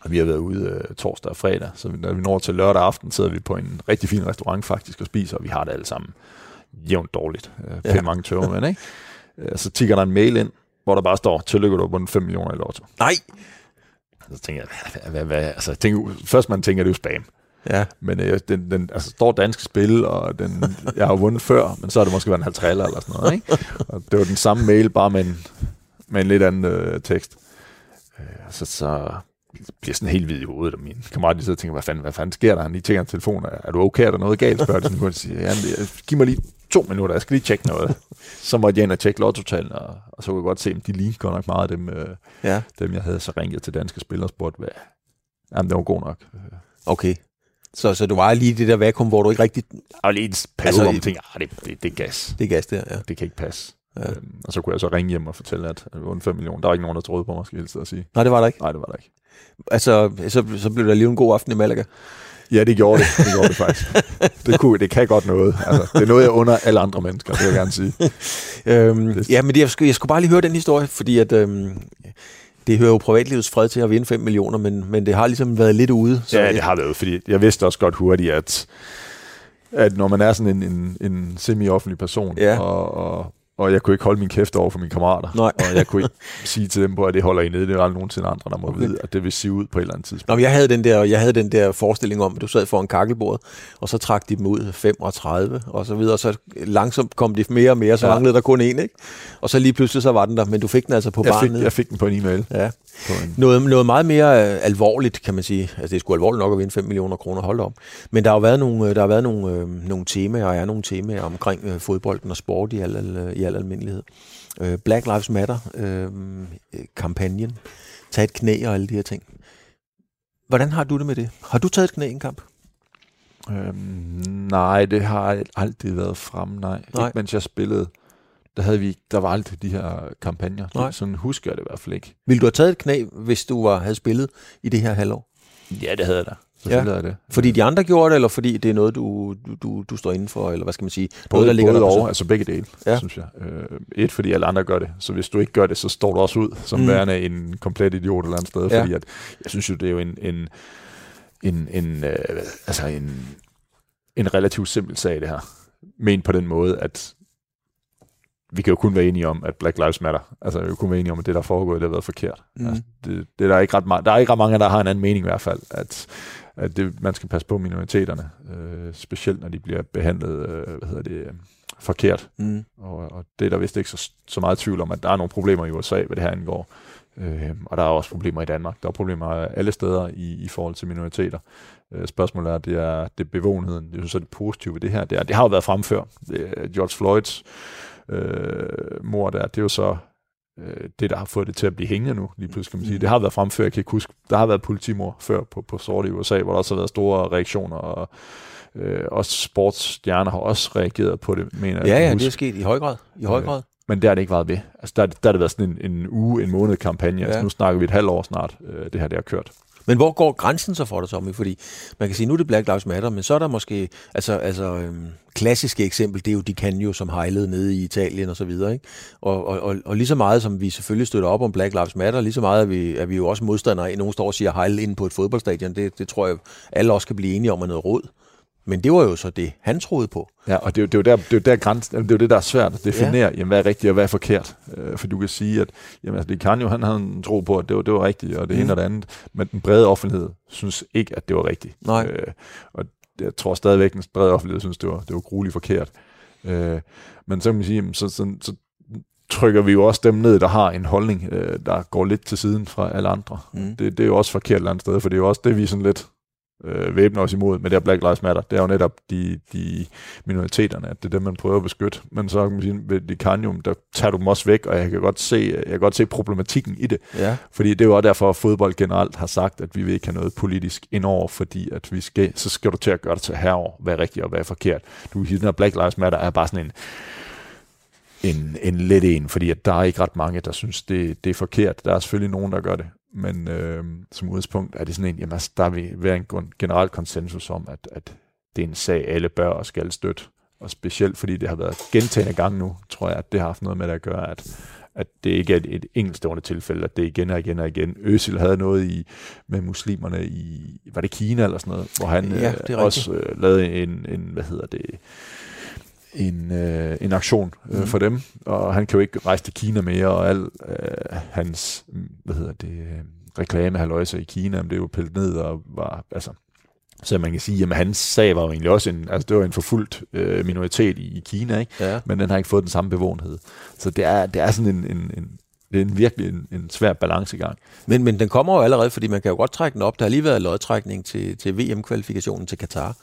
Og vi har været ude øh, torsdag og fredag, så når vi når til lørdag aften, sidder vi på en rigtig fin restaurant faktisk og spiser, og vi har det alle sammen jævnt dårligt. Øh, pænt ja. mange tøver, men ikke? Øh, så tigger der en mail ind, hvor der bare står, tillykke du har vundet 5 millioner i lotto. Nej! Så tænker jeg, hvad, hvad, hvad, altså, tænker, først man tænker, det er jo spam. Ja. Men øh, den, den altså, står dansk spil, og den, jeg har vundet før, men så har det måske været en 50 eller sådan noget. Ikke? Og det var den samme mail, bare med en, med en lidt anden øh, tekst. Øh, så, så bliver sådan helt hvid i hovedet, og min kammerat lige sidder og tænker, hvad fanden, hvad fanden sker der? Han lige tænker en telefon, er, du okay, er der noget galt? Spørger det, så siger, ja, giv mig lige to minutter, jeg skal lige tjekke noget. så måtte jeg ind og tjekke lottotalen, og, og så kunne jeg godt se, at de lignede godt nok meget af dem, øh, ja. dem jeg havde så ringet til danske spillere og spurgt, hvad, jamen det var god nok. Okay. Så, så du var lige det der vakuum, hvor du ikke rigtig... Og lige en periode, altså, man tænkte, ah, det, det, det er gas. Det er gas, der, ja. Det kan ikke passe. Ja. Øhm, og så kunne jeg så ringe hjem og fortælle, at jeg vundet 5 millioner. Der var ikke nogen, der troede på mig, skal jeg sige. Nej, det var der ikke? Nej, det var der ikke. Altså, så, så blev der lige en god aften i Malaga. Ja, det gjorde det. Det gjorde det faktisk. Det, kunne, det kan godt noget. Altså, det er noget, jeg under alle andre mennesker, det vil jeg gerne sige. øhm, det. Ja, men det, jeg, skulle, jeg skulle bare lige høre den historie, fordi at, øhm, det hører jo privatlivets fred til at vinde 5 millioner, men, men det har ligesom været lidt ude. Så ja, det har været, fordi jeg vidste også godt hurtigt, at, at når man er sådan en, en, en semi-offentlig person, ja. og, og, og jeg kunne ikke holde min kæft over for mine kammerater. Nej. Og jeg kunne ikke sige til dem på, at det holder I nede. Det er aldrig nogensinde andre, der må okay. vide, at det vil se ud på et eller andet tidspunkt. Nå, jeg havde den der, jeg havde den der forestilling om, at du sad for en kakkelbord, og så trak de dem ud 35 og så videre, og så langsomt kom de mere og mere, så ja. manglede der kun en, ikke? Og så lige pludselig så var den der, men du fik den altså på jeg barnet. Fik, jeg fik den på en e-mail. Ja. Noget, noget meget mere øh, alvorligt, kan man sige. Altså, det er sgu alvorligt nok at vinde 5 millioner kroner, hold op. Men der har jo været nogle, øh, der har været nogle, øh, nogle temaer, og er nogle temaer omkring øh, fodbolden og sport i al, al, i al almindelighed. Øh, Black Lives Matter-kampagnen. Øh, Tag et knæ og alle de her ting. Hvordan har du det med det? Har du taget et knæ i en kamp? Øhm, nej, det har aldrig været frem, nej. nej. Ikke mens jeg spillede der, havde vi, der var aldrig de her kampagner. Nej. Sådan husker jeg det i hvert fald ikke. Vil du have taget et knæ, hvis du var, havde spillet i det her halvår? Ja, det havde jeg da. Selvfølgelig ja. det. Fordi de andre gjorde det, eller fordi det er noget, du, du, du står inden for, eller hvad skal man sige? Både, noget, der ligger både der over, altså begge dele, ja. synes jeg. Øh, et, fordi alle andre gør det, så hvis du ikke gør det, så står du også ud som mm. værende en komplet idiot eller andet sted, ja. fordi at, jeg synes jo, det er jo en, en, en, en øh, altså en, en relativt simpel sag, det her. Men på den måde, at vi kan jo kun være enige om, at Black Lives Matter. Altså, vi kan jo kun være enige om, at det, der foregår, det har været forkert. Mm. Altså, det, det er der, ikke ret meget, der er ikke ret mange, der har en anden mening i hvert fald, at, at det, man skal passe på minoriteterne, øh, specielt når de bliver behandlet øh, hvad hedder det, øh, forkert. Mm. Og, og det er der vist ikke så, så meget tvivl om, at der er nogle problemer i USA, hvad det her angår. Øh, og der er også problemer i Danmark. Der er problemer alle steder i, i forhold til minoriteter. Øh, spørgsmålet er, det er, det er bevågenheden. Det er så det positive ved det her. Det, er, det har jo været fremfør. Det, George Floyds øh, mor der, det er jo så øh, det, der har fået det til at blive hængende nu, lige pludselig kan man sige. Mm. Det har været fremfør, jeg kan ikke huske, der har været politimor før på, på sort i USA, hvor der også har været store reaktioner, og øh, også sportsstjerner har også reageret på det, mener jeg. Ja, ja, det er sket i høj grad. I høj grad. Men der har det ikke været ved. Altså, der, der har det været sådan en, en uge, en måned kampagne. Altså, ja. Altså, nu snakker vi et halvt år snart, øh, det her det har kørt. Men hvor går grænsen så for dig, Tommy? Fordi man kan sige, nu er det Black Lives Matter, men så er der måske, altså, altså øhm, klassiske eksempel, det er jo de kan jo som hejlede nede i Italien og så videre, ikke? Og, og, og, og lige så meget som vi selvfølgelig støtter op om Black Lives Matter, lige så meget er vi, er vi jo også modstandere af, nogen står og siger hejle ind på et fodboldstadion, det, det tror jeg, alle også kan blive enige om er noget råd. Men det var jo så det, han troede på. Ja, og det er jo, det er jo, der, det er jo der grænsen, det er jo det, der er svært at definere, ja. jamen, hvad er rigtigt og hvad er forkert. Øh, for du kan sige, at jamen, altså, det kan jo, han havde en tro på, at det var, det var rigtigt, og det mm. ene og det andet, men den brede offentlighed synes ikke, at det var rigtigt. Nej. Øh, og jeg tror stadigvæk, at den brede offentlighed synes, det var, det var grueligt forkert. Øh, men så kan man sige, så, så, så trykker vi jo også dem ned, der har en holdning, øh, der går lidt til siden fra alle andre. Mm. Det, det er jo også forkert et eller andet sted, for det er jo også det, vi sådan lidt øh, væbner os imod med det her Black Lives Matter. Det er jo netop de, de minoriteterne, at det er dem, man prøver at beskytte. Men så kan man sige, ved Dicanium, der tager du dem også væk, og jeg kan godt se, jeg kan godt se problematikken i det. Ja. Fordi det er jo også derfor, at fodbold generelt har sagt, at vi vil ikke have noget politisk indover, fordi at vi skal, så skal du til at gøre det til herover, hvad er rigtigt og hvad er forkert. Du kan at Black Lives Matter er bare sådan en en, en let en, fordi at der er ikke ret mange, der synes, det, det er forkert. Der er selvfølgelig nogen, der gør det, men øh, som udgangspunkt er det sådan en, jamen altså, der vil være en generel konsensus om, at, at det er en sag, alle bør og skal støtte. Og specielt fordi det har været gentagende gang nu, tror jeg, at det har haft noget med det at gøre, at, at det ikke er et, et enkeltstående tilfælde, at det igen og igen og igen. Øsil havde noget i med muslimerne i, var det Kina eller sådan noget, hvor han ja, øh, også øh, lavede en, en, hvad hedder det, en, øh, en aktion øh, mm. for dem, og han kan jo ikke rejse til Kina mere, og al øh, hans, hvad hedder det, øh, reklamehaløjser i Kina, det er jo pillet ned og var, altså, så man kan sige, at hans sag var jo egentlig også en, altså det var en forfulgt øh, minoritet i, i Kina, ikke? Ja. men den har ikke fået den samme bevågenhed. Så det er, det er sådan en, en, en det er en virkelig en, en svær balancegang. Men, men den kommer jo allerede, fordi man kan jo godt trække den op. Der har lige været lodtrækning til, til VM-kvalifikationen til Katar.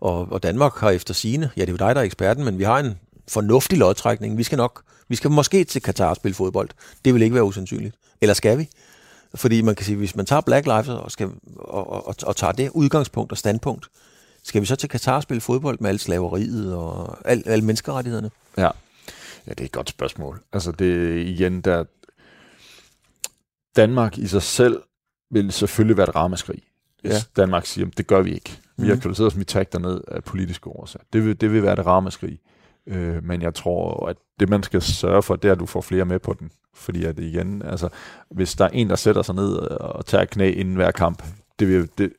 Og, og Danmark har efter sine, ja det er jo dig, der er eksperten, men vi har en fornuftig lodtrækning. Vi skal nok, vi skal måske til Katar og spille fodbold. Det vil ikke være usandsynligt. Eller skal vi? Fordi man kan sige, hvis man tager Black Lives og, skal, og, og, og tager det udgangspunkt og standpunkt, skal vi så til Katar og spille fodbold med alt slaveriet og al, alle menneskerettighederne? Ja. ja, det er et godt spørgsmål. Altså det igen, der Danmark i sig selv vil selvfølgelig være et ramaskrig, hvis ja. Danmark siger, det gør vi ikke. Vi har mhm. kvalificeret os, vi tager derned af politiske årsager. Det vil, det vil være et ramaskrig. Øh, men jeg tror, at det man skal sørge for, det er, at du får flere med på den. Fordi at igen, altså, hvis der er en, der sætter sig ned og tager knæ inden hver kamp, det vil det,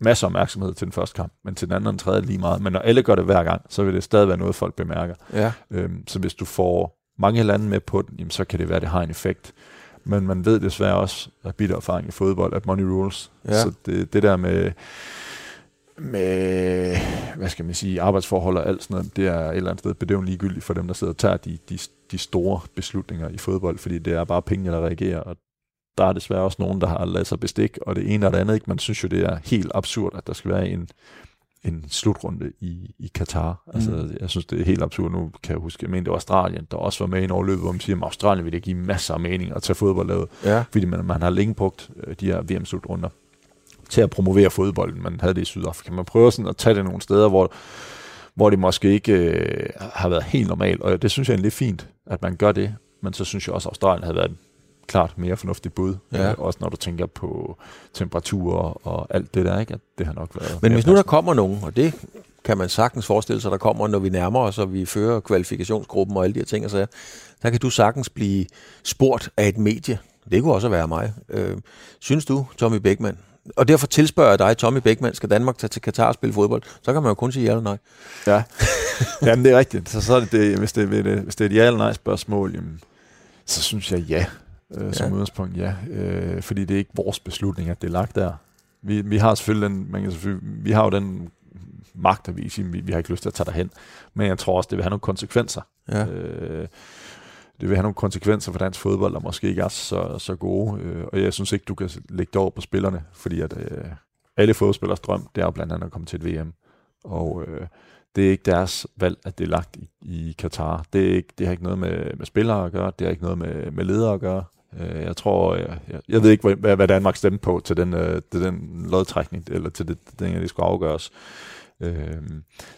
masser af opmærksomhed til den første kamp, men til den anden og den tredje lige meget. Men når alle gør det hver gang, så vil det stadig være noget, folk bemærker. Ja. Øhm, så hvis du får mange lande med på den, jamen, så kan det være, at det har en effekt. Men man ved desværre også, af bitter erfaring i fodbold, at money rules. Ja. Så det, det der med med, hvad skal man sige, arbejdsforhold og alt sådan noget, det er et eller andet sted bedøvende ligegyldigt for dem, der sidder og tager de, de, de store beslutninger i fodbold, fordi det er bare pengene, der reagerer, og der er desværre også nogen, der har lavet sig bestik, og det ene og det andet ikke. Man synes jo, det er helt absurd, at der skal være en, en slutrunde i, i Katar. Altså, mm. jeg synes, det er helt absurd. Nu kan jeg huske, jeg mener, det var Australien, der også var med i en overløb, hvor man siger, at Australien vil det give masser af mening at tage fodbold lavet, ja. fordi man, man har længe brugt øh, de her VM-slutrunder til at promovere fodbolden. Man havde det i Sydafrika. Man prøver sådan at tage det nogle steder, hvor, hvor det måske ikke øh, har været helt normalt, og det synes jeg er lidt fint, at man gør det. Men så synes jeg også, at Australien havde været klart mere fornuftigt bud. Ja. Øh, også når du tænker på temperaturer og alt det der, ikke? At det har nok været... Men hvis nu der kommer nogen, og det kan man sagtens forestille sig, der kommer, når vi nærmer os, og vi fører kvalifikationsgruppen og alle de her ting, og så der kan du sagtens blive spurgt af et medie. Det kunne også være mig. Øh, synes du, Tommy Beckmann, og derfor tilspørger jeg dig, Tommy Beckmann, skal Danmark tage til Katar og spille fodbold? Så kan man jo kun sige ja eller nej. Ja, jamen, det er rigtigt. Så, så er det, det, hvis, det, hvis det er et ja eller nej spørgsmål, jamen, så synes jeg ja, øh, som ja. udgangspunkt ja. Øh, fordi det er ikke vores beslutning, at det er lagt der. Vi, vi har selvfølgelig den, man kan selvfølgelig, vi har jo den magt at vise, vi, vi har ikke lyst til at tage derhen. Men jeg tror også, det vil have nogle konsekvenser. Ja. Øh, det vil have nogle konsekvenser for dansk fodbold, der måske ikke er så, så gode. Øh, og jeg synes ikke, du kan lægge det over på spillerne, fordi at øh, alle fodboldspillers drøm, det er jo blandt andet at komme til et VM. Og øh, det er ikke deres valg, at det er lagt i, i Katar. Det, er ikke, det har ikke noget med, med spillere at gøre, det har ikke noget med, med ledere at gøre. Øh, jeg tror, jeg, jeg, jeg ved ikke, hvad, hvad Danmark stemte på til den, øh, til den lodtrækning, eller til det, den, det skulle afgøres. Øh,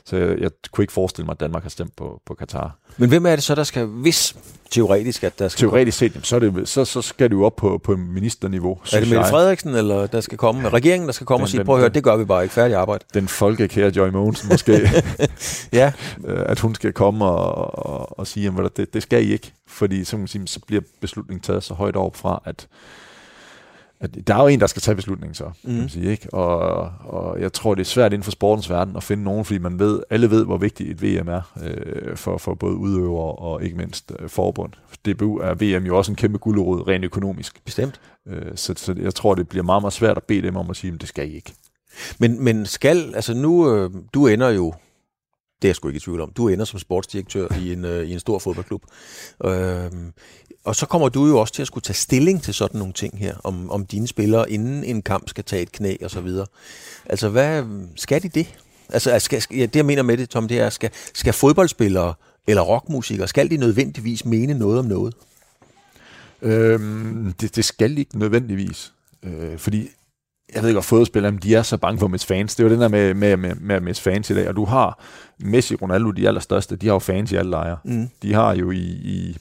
så jeg, jeg kunne ikke forestille mig, at Danmark har stemt på, på Katar. Men hvem er det så, der skal, hvis teoretisk, at der skal Teoretisk set, så, er det, så, så skal det jo op på, på ministerniveau. Er det Mette Frederiksen, eller der skal komme, regeringen, der skal komme den, og sige, prøv at høre, det gør vi bare ikke, færdig arbejde. Den folkekære Joy Mogensen måske, ja. Øh, at hun skal komme og, og, og sige, at det, det skal I ikke, fordi så, sige, så bliver beslutningen taget så højt op fra, at at der er jo en, der skal tage beslutningen så, mm. kan man sige, ikke? Og, og jeg tror, det er svært inden for sportens verden at finde nogen, fordi man ved, alle ved, hvor vigtigt et VM er øh, for, for både udøvere og ikke mindst øh, forbund. DBU er VM jo også en kæmpe gulderod rent økonomisk. Bestemt. Øh, så, så jeg tror, det bliver meget, meget svært at bede dem om at sige, at det skal I ikke. Men, men skal, altså nu, øh, du ender jo, det er jeg sgu ikke i tvivl om, du ender som sportsdirektør i en, øh, i en stor fodboldklub. Øh, og så kommer du jo også til at skulle tage stilling til sådan nogle ting her, om, om dine spillere inden en kamp skal tage et knæ og så videre. Altså, hvad skal de det? Altså, skal, ja, det jeg mener med det, Tom, det er, skal, skal fodboldspillere eller rockmusikere, skal de nødvendigvis mene noget om noget? Øhm, det, det skal de ikke nødvendigvis. Øh, fordi jeg ved ikke, at fodboldspillere, de er så bange for miste fans. Det er jo den der med, med, med, med miste fans i dag. Og du har Messi, Ronaldo, de allerstørste, de har jo fans i alle lejre. Mm. De har jo i, i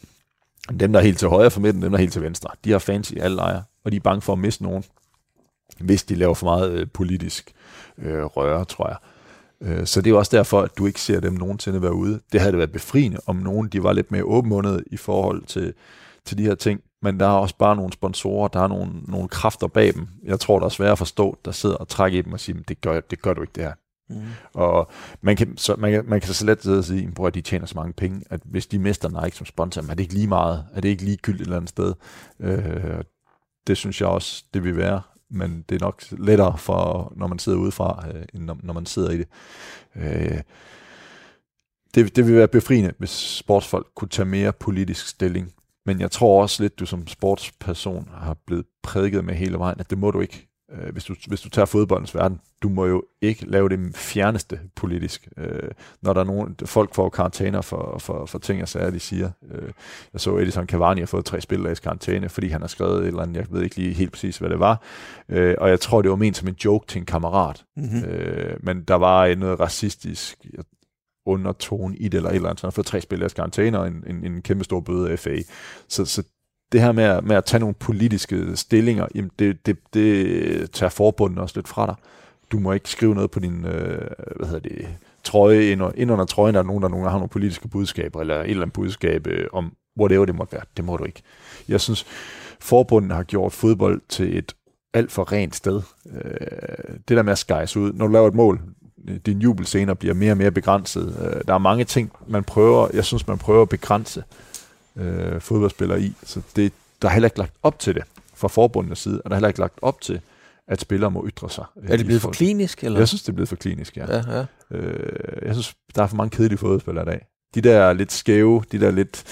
dem, der er helt til højre for midten, dem, der er helt til venstre. De har fans i alle lejre, og de er bange for at miste nogen, hvis de laver for meget øh, politisk øh, røre, tror jeg. Øh, så det er jo også derfor, at du ikke ser dem nogensinde være ude. Det havde det været befriende, om nogen de var lidt mere åbenmundet i forhold til, til de her ting. Men der er også bare nogle sponsorer, der er nogle, nogle kræfter bag dem. Jeg tror, der er svært at forstå, der sidder og trækker i dem og siger, det gør, det gør du ikke det her. Mm. Og man kan, så, man, kan, man kan så let sidde og sige, at de tjener så mange penge, at hvis de mister Nike som sponsor, er det ikke lige meget? Er det ikke ligegyldigt et eller andet sted? Øh, det synes jeg også, det vil være. Men det er nok lettere, for, når man sidder udefra, øh, end når, når man sidder i det. Øh, det. Det vil være befriende, hvis sportsfolk kunne tage mere politisk stilling. Men jeg tror også lidt, du som sportsperson har blevet prædiket med hele vejen, at det må du ikke øh, hvis, du, hvis du tager fodboldens verden, du må jo ikke lave det fjerneste politisk. Øh, når der er nogen, folk får karantæner for, for, for ting og sager, de siger. Øh, jeg så Edison Cavani har fået tre spilledags karantæne, fordi han har skrevet et eller andet, jeg ved ikke lige helt præcis, hvad det var. Øh, og jeg tror, det var ment som en joke til en kammerat. Mm-hmm. Øh, men der var noget racistisk undertone i det, eller et eller andet. Så han har fået tre spilledags karantæne og en, en, en kæmpe stor bøde af FA. Så, så det her med at, med at tage nogle politiske stillinger, jamen det, det, det tager forbundet også lidt fra dig. Du må ikke skrive noget på din øh, hvad hedder det, trøje, ind, ind under trøjen, der er nogen, der, nogen, der har nogle politiske budskaber, eller et eller andet budskab øh, om, whatever det måtte være. Det må du ikke. Jeg synes, forbundet har gjort fodbold til et alt for rent sted. Øh, det der med at skejse ud, når du laver et mål, din jubelscener bliver mere og mere begrænset. Øh, der er mange ting, man prøver, jeg synes, man prøver at begrænse øh, fodboldspillere i. Så det, der er heller ikke lagt op til det fra forbundets side, og der er heller ikke lagt op til, at spillere må ytre sig. øh, Er det blevet for klinisk? Eller? Jeg synes, det er blevet for klinisk, ja. ja, ja. Øh, jeg synes, der er for mange kedelige fodboldspillere i dag. De der lidt skæve, de der lidt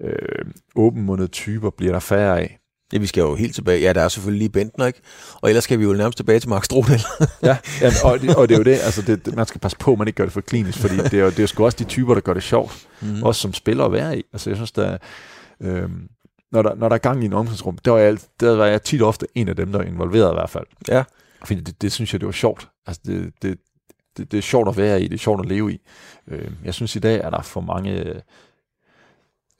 øh, åbenmundede typer, bliver der færre af. Ja, vi skal jo helt tilbage. Ja, der er selvfølgelig lige Bentner, ikke? Og ellers skal vi jo nærmest tilbage til Mark Strudel. Ja, ja og, det, og det er jo det, altså det, man skal passe på, at man ikke gør det for klinisk, fordi det er jo, det er jo sgu også de typer, der gør det sjovt, mm. også som spiller at være i. Altså jeg synes, der, er, øhm, når, der, når der er gang i en omklædningsrum, der var, jeg, der var jeg tit ofte en af dem, der er involveret i hvert fald. Ja. Fordi det, det synes jeg, det var sjovt. Altså det, det, det, det er sjovt at være i, det er sjovt at leve i. Øh, jeg synes i dag, er der for mange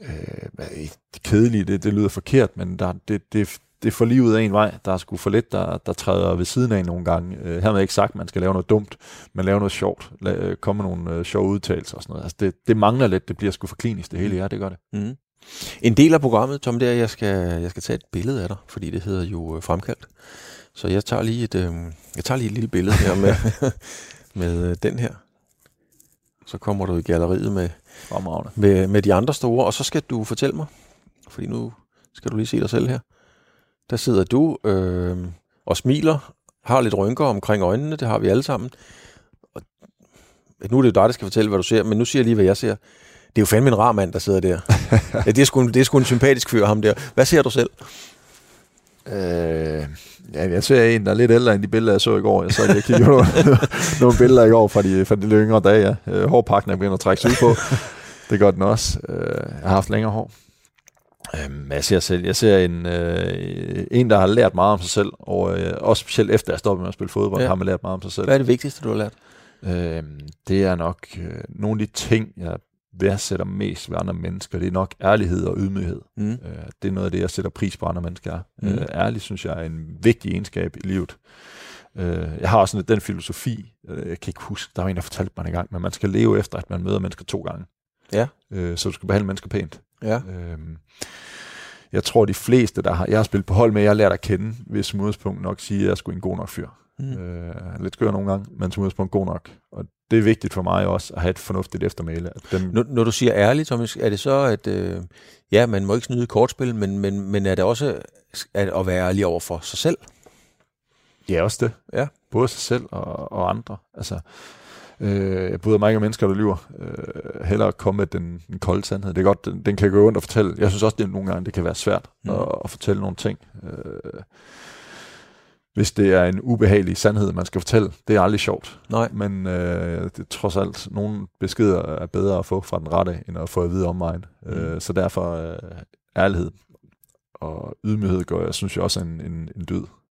øh, kedelige, det, det lyder forkert, men der, det, det, det får lige ud af en vej. Der er sgu for lidt, der, der træder ved siden af nogle gange. Øh, hermed ikke sagt, at man skal lave noget dumt, men lave noget sjovt. La, øh, komme med nogle øh, sjove udtalelser og sådan noget. Altså det, det mangler lidt, det bliver sgu for klinisk det hele. Ja, det gør det. Mm. En del af programmet, Tom, det er, at jeg skal, jeg skal tage et billede af dig, fordi det hedder jo øh, fremkaldt. Så jeg tager lige et, øh, jeg tager lige et lille billede her med, med øh, den her. Så kommer du i galleriet med, Fremragende. med, med de andre store, og så skal du fortælle mig, fordi nu skal du lige se dig selv her. Der sidder du øh, og smiler, har lidt rynker omkring øjnene, det har vi alle sammen. Og nu er det jo dig, der skal fortælle, hvad du ser, men nu siger jeg lige, hvad jeg ser. Det er jo fandme en rar mand, der sidder der. ja, det, er sgu, en- det er sgu en sympatisk fyr, ham der. Hvad ser du selv? Øh, ja, jeg ser en, der er lidt ældre end de billeder, jeg så i går. Jeg så jeg kiggede nogle, nogle billeder i går fra de, fra de yngre dage. Ja. Øh, Hårpakken er begyndt at trække sig ud på. Det gør den også. Øh, jeg har haft længere hår. Øh, jeg ser selv, jeg ser en, øh, en, der har lært meget om sig selv, og øh, også specielt efter jeg stoppede med at spille fodbold, ja. har man lært meget om sig selv. Hvad er det vigtigste, du har lært? Øh, det er nok øh, nogle af de ting, jeg værdsætter mest ved andre mennesker. Det er nok ærlighed og ydmyghed. Mm. Øh, det er noget af det, jeg sætter pris på andre mennesker. Mm. Mm. Øh, ærlig synes jeg er en vigtig egenskab i livet. Øh, jeg har også sådan den filosofi, øh, jeg kan ikke huske, der var en, der fortalte mig en gang, men man skal leve efter, at man møder mennesker to gange. Ja. Øh, så du skal behandle mennesker pænt. Ja. Øh, jeg tror, de fleste, der har, jeg har spillet på hold med, jeg har lært at kende, hvis som udgangspunkt nok sige, at jeg sgu en god nok fyr. Mm. Øh, lidt skør nogle gange, men som udgangspunkt god nok. Og det er vigtigt for mig også at have et fornuftigt eftermæle. At dem... når, når du siger ærligt, Thomas, er det så, at øh, ja, man må ikke snyde kortspil, men, men, men er det også at, at være ærlig over for sig selv? Ja, også det. Ja. Både sig selv og, og andre. Altså, øh, jeg bryder mig ikke af mennesker, der lyver. Øh, hellere komme med den, den kolde sandhed. Det er godt, den, den kan gå rundt og fortælle. Jeg synes også, det nogle gange det kan være svært mm. at, at fortælle nogle ting. Øh, hvis det er en ubehagelig sandhed, man skal fortælle. Det er aldrig sjovt. Nej. Men øh, det er trods alt, nogle beskeder er bedre at få fra den rette, end at få at vide om mig. Mm. Øh, så derfor øh, ærlighed og ydmyghed gør jeg, synes jeg også er en, en, en dyd.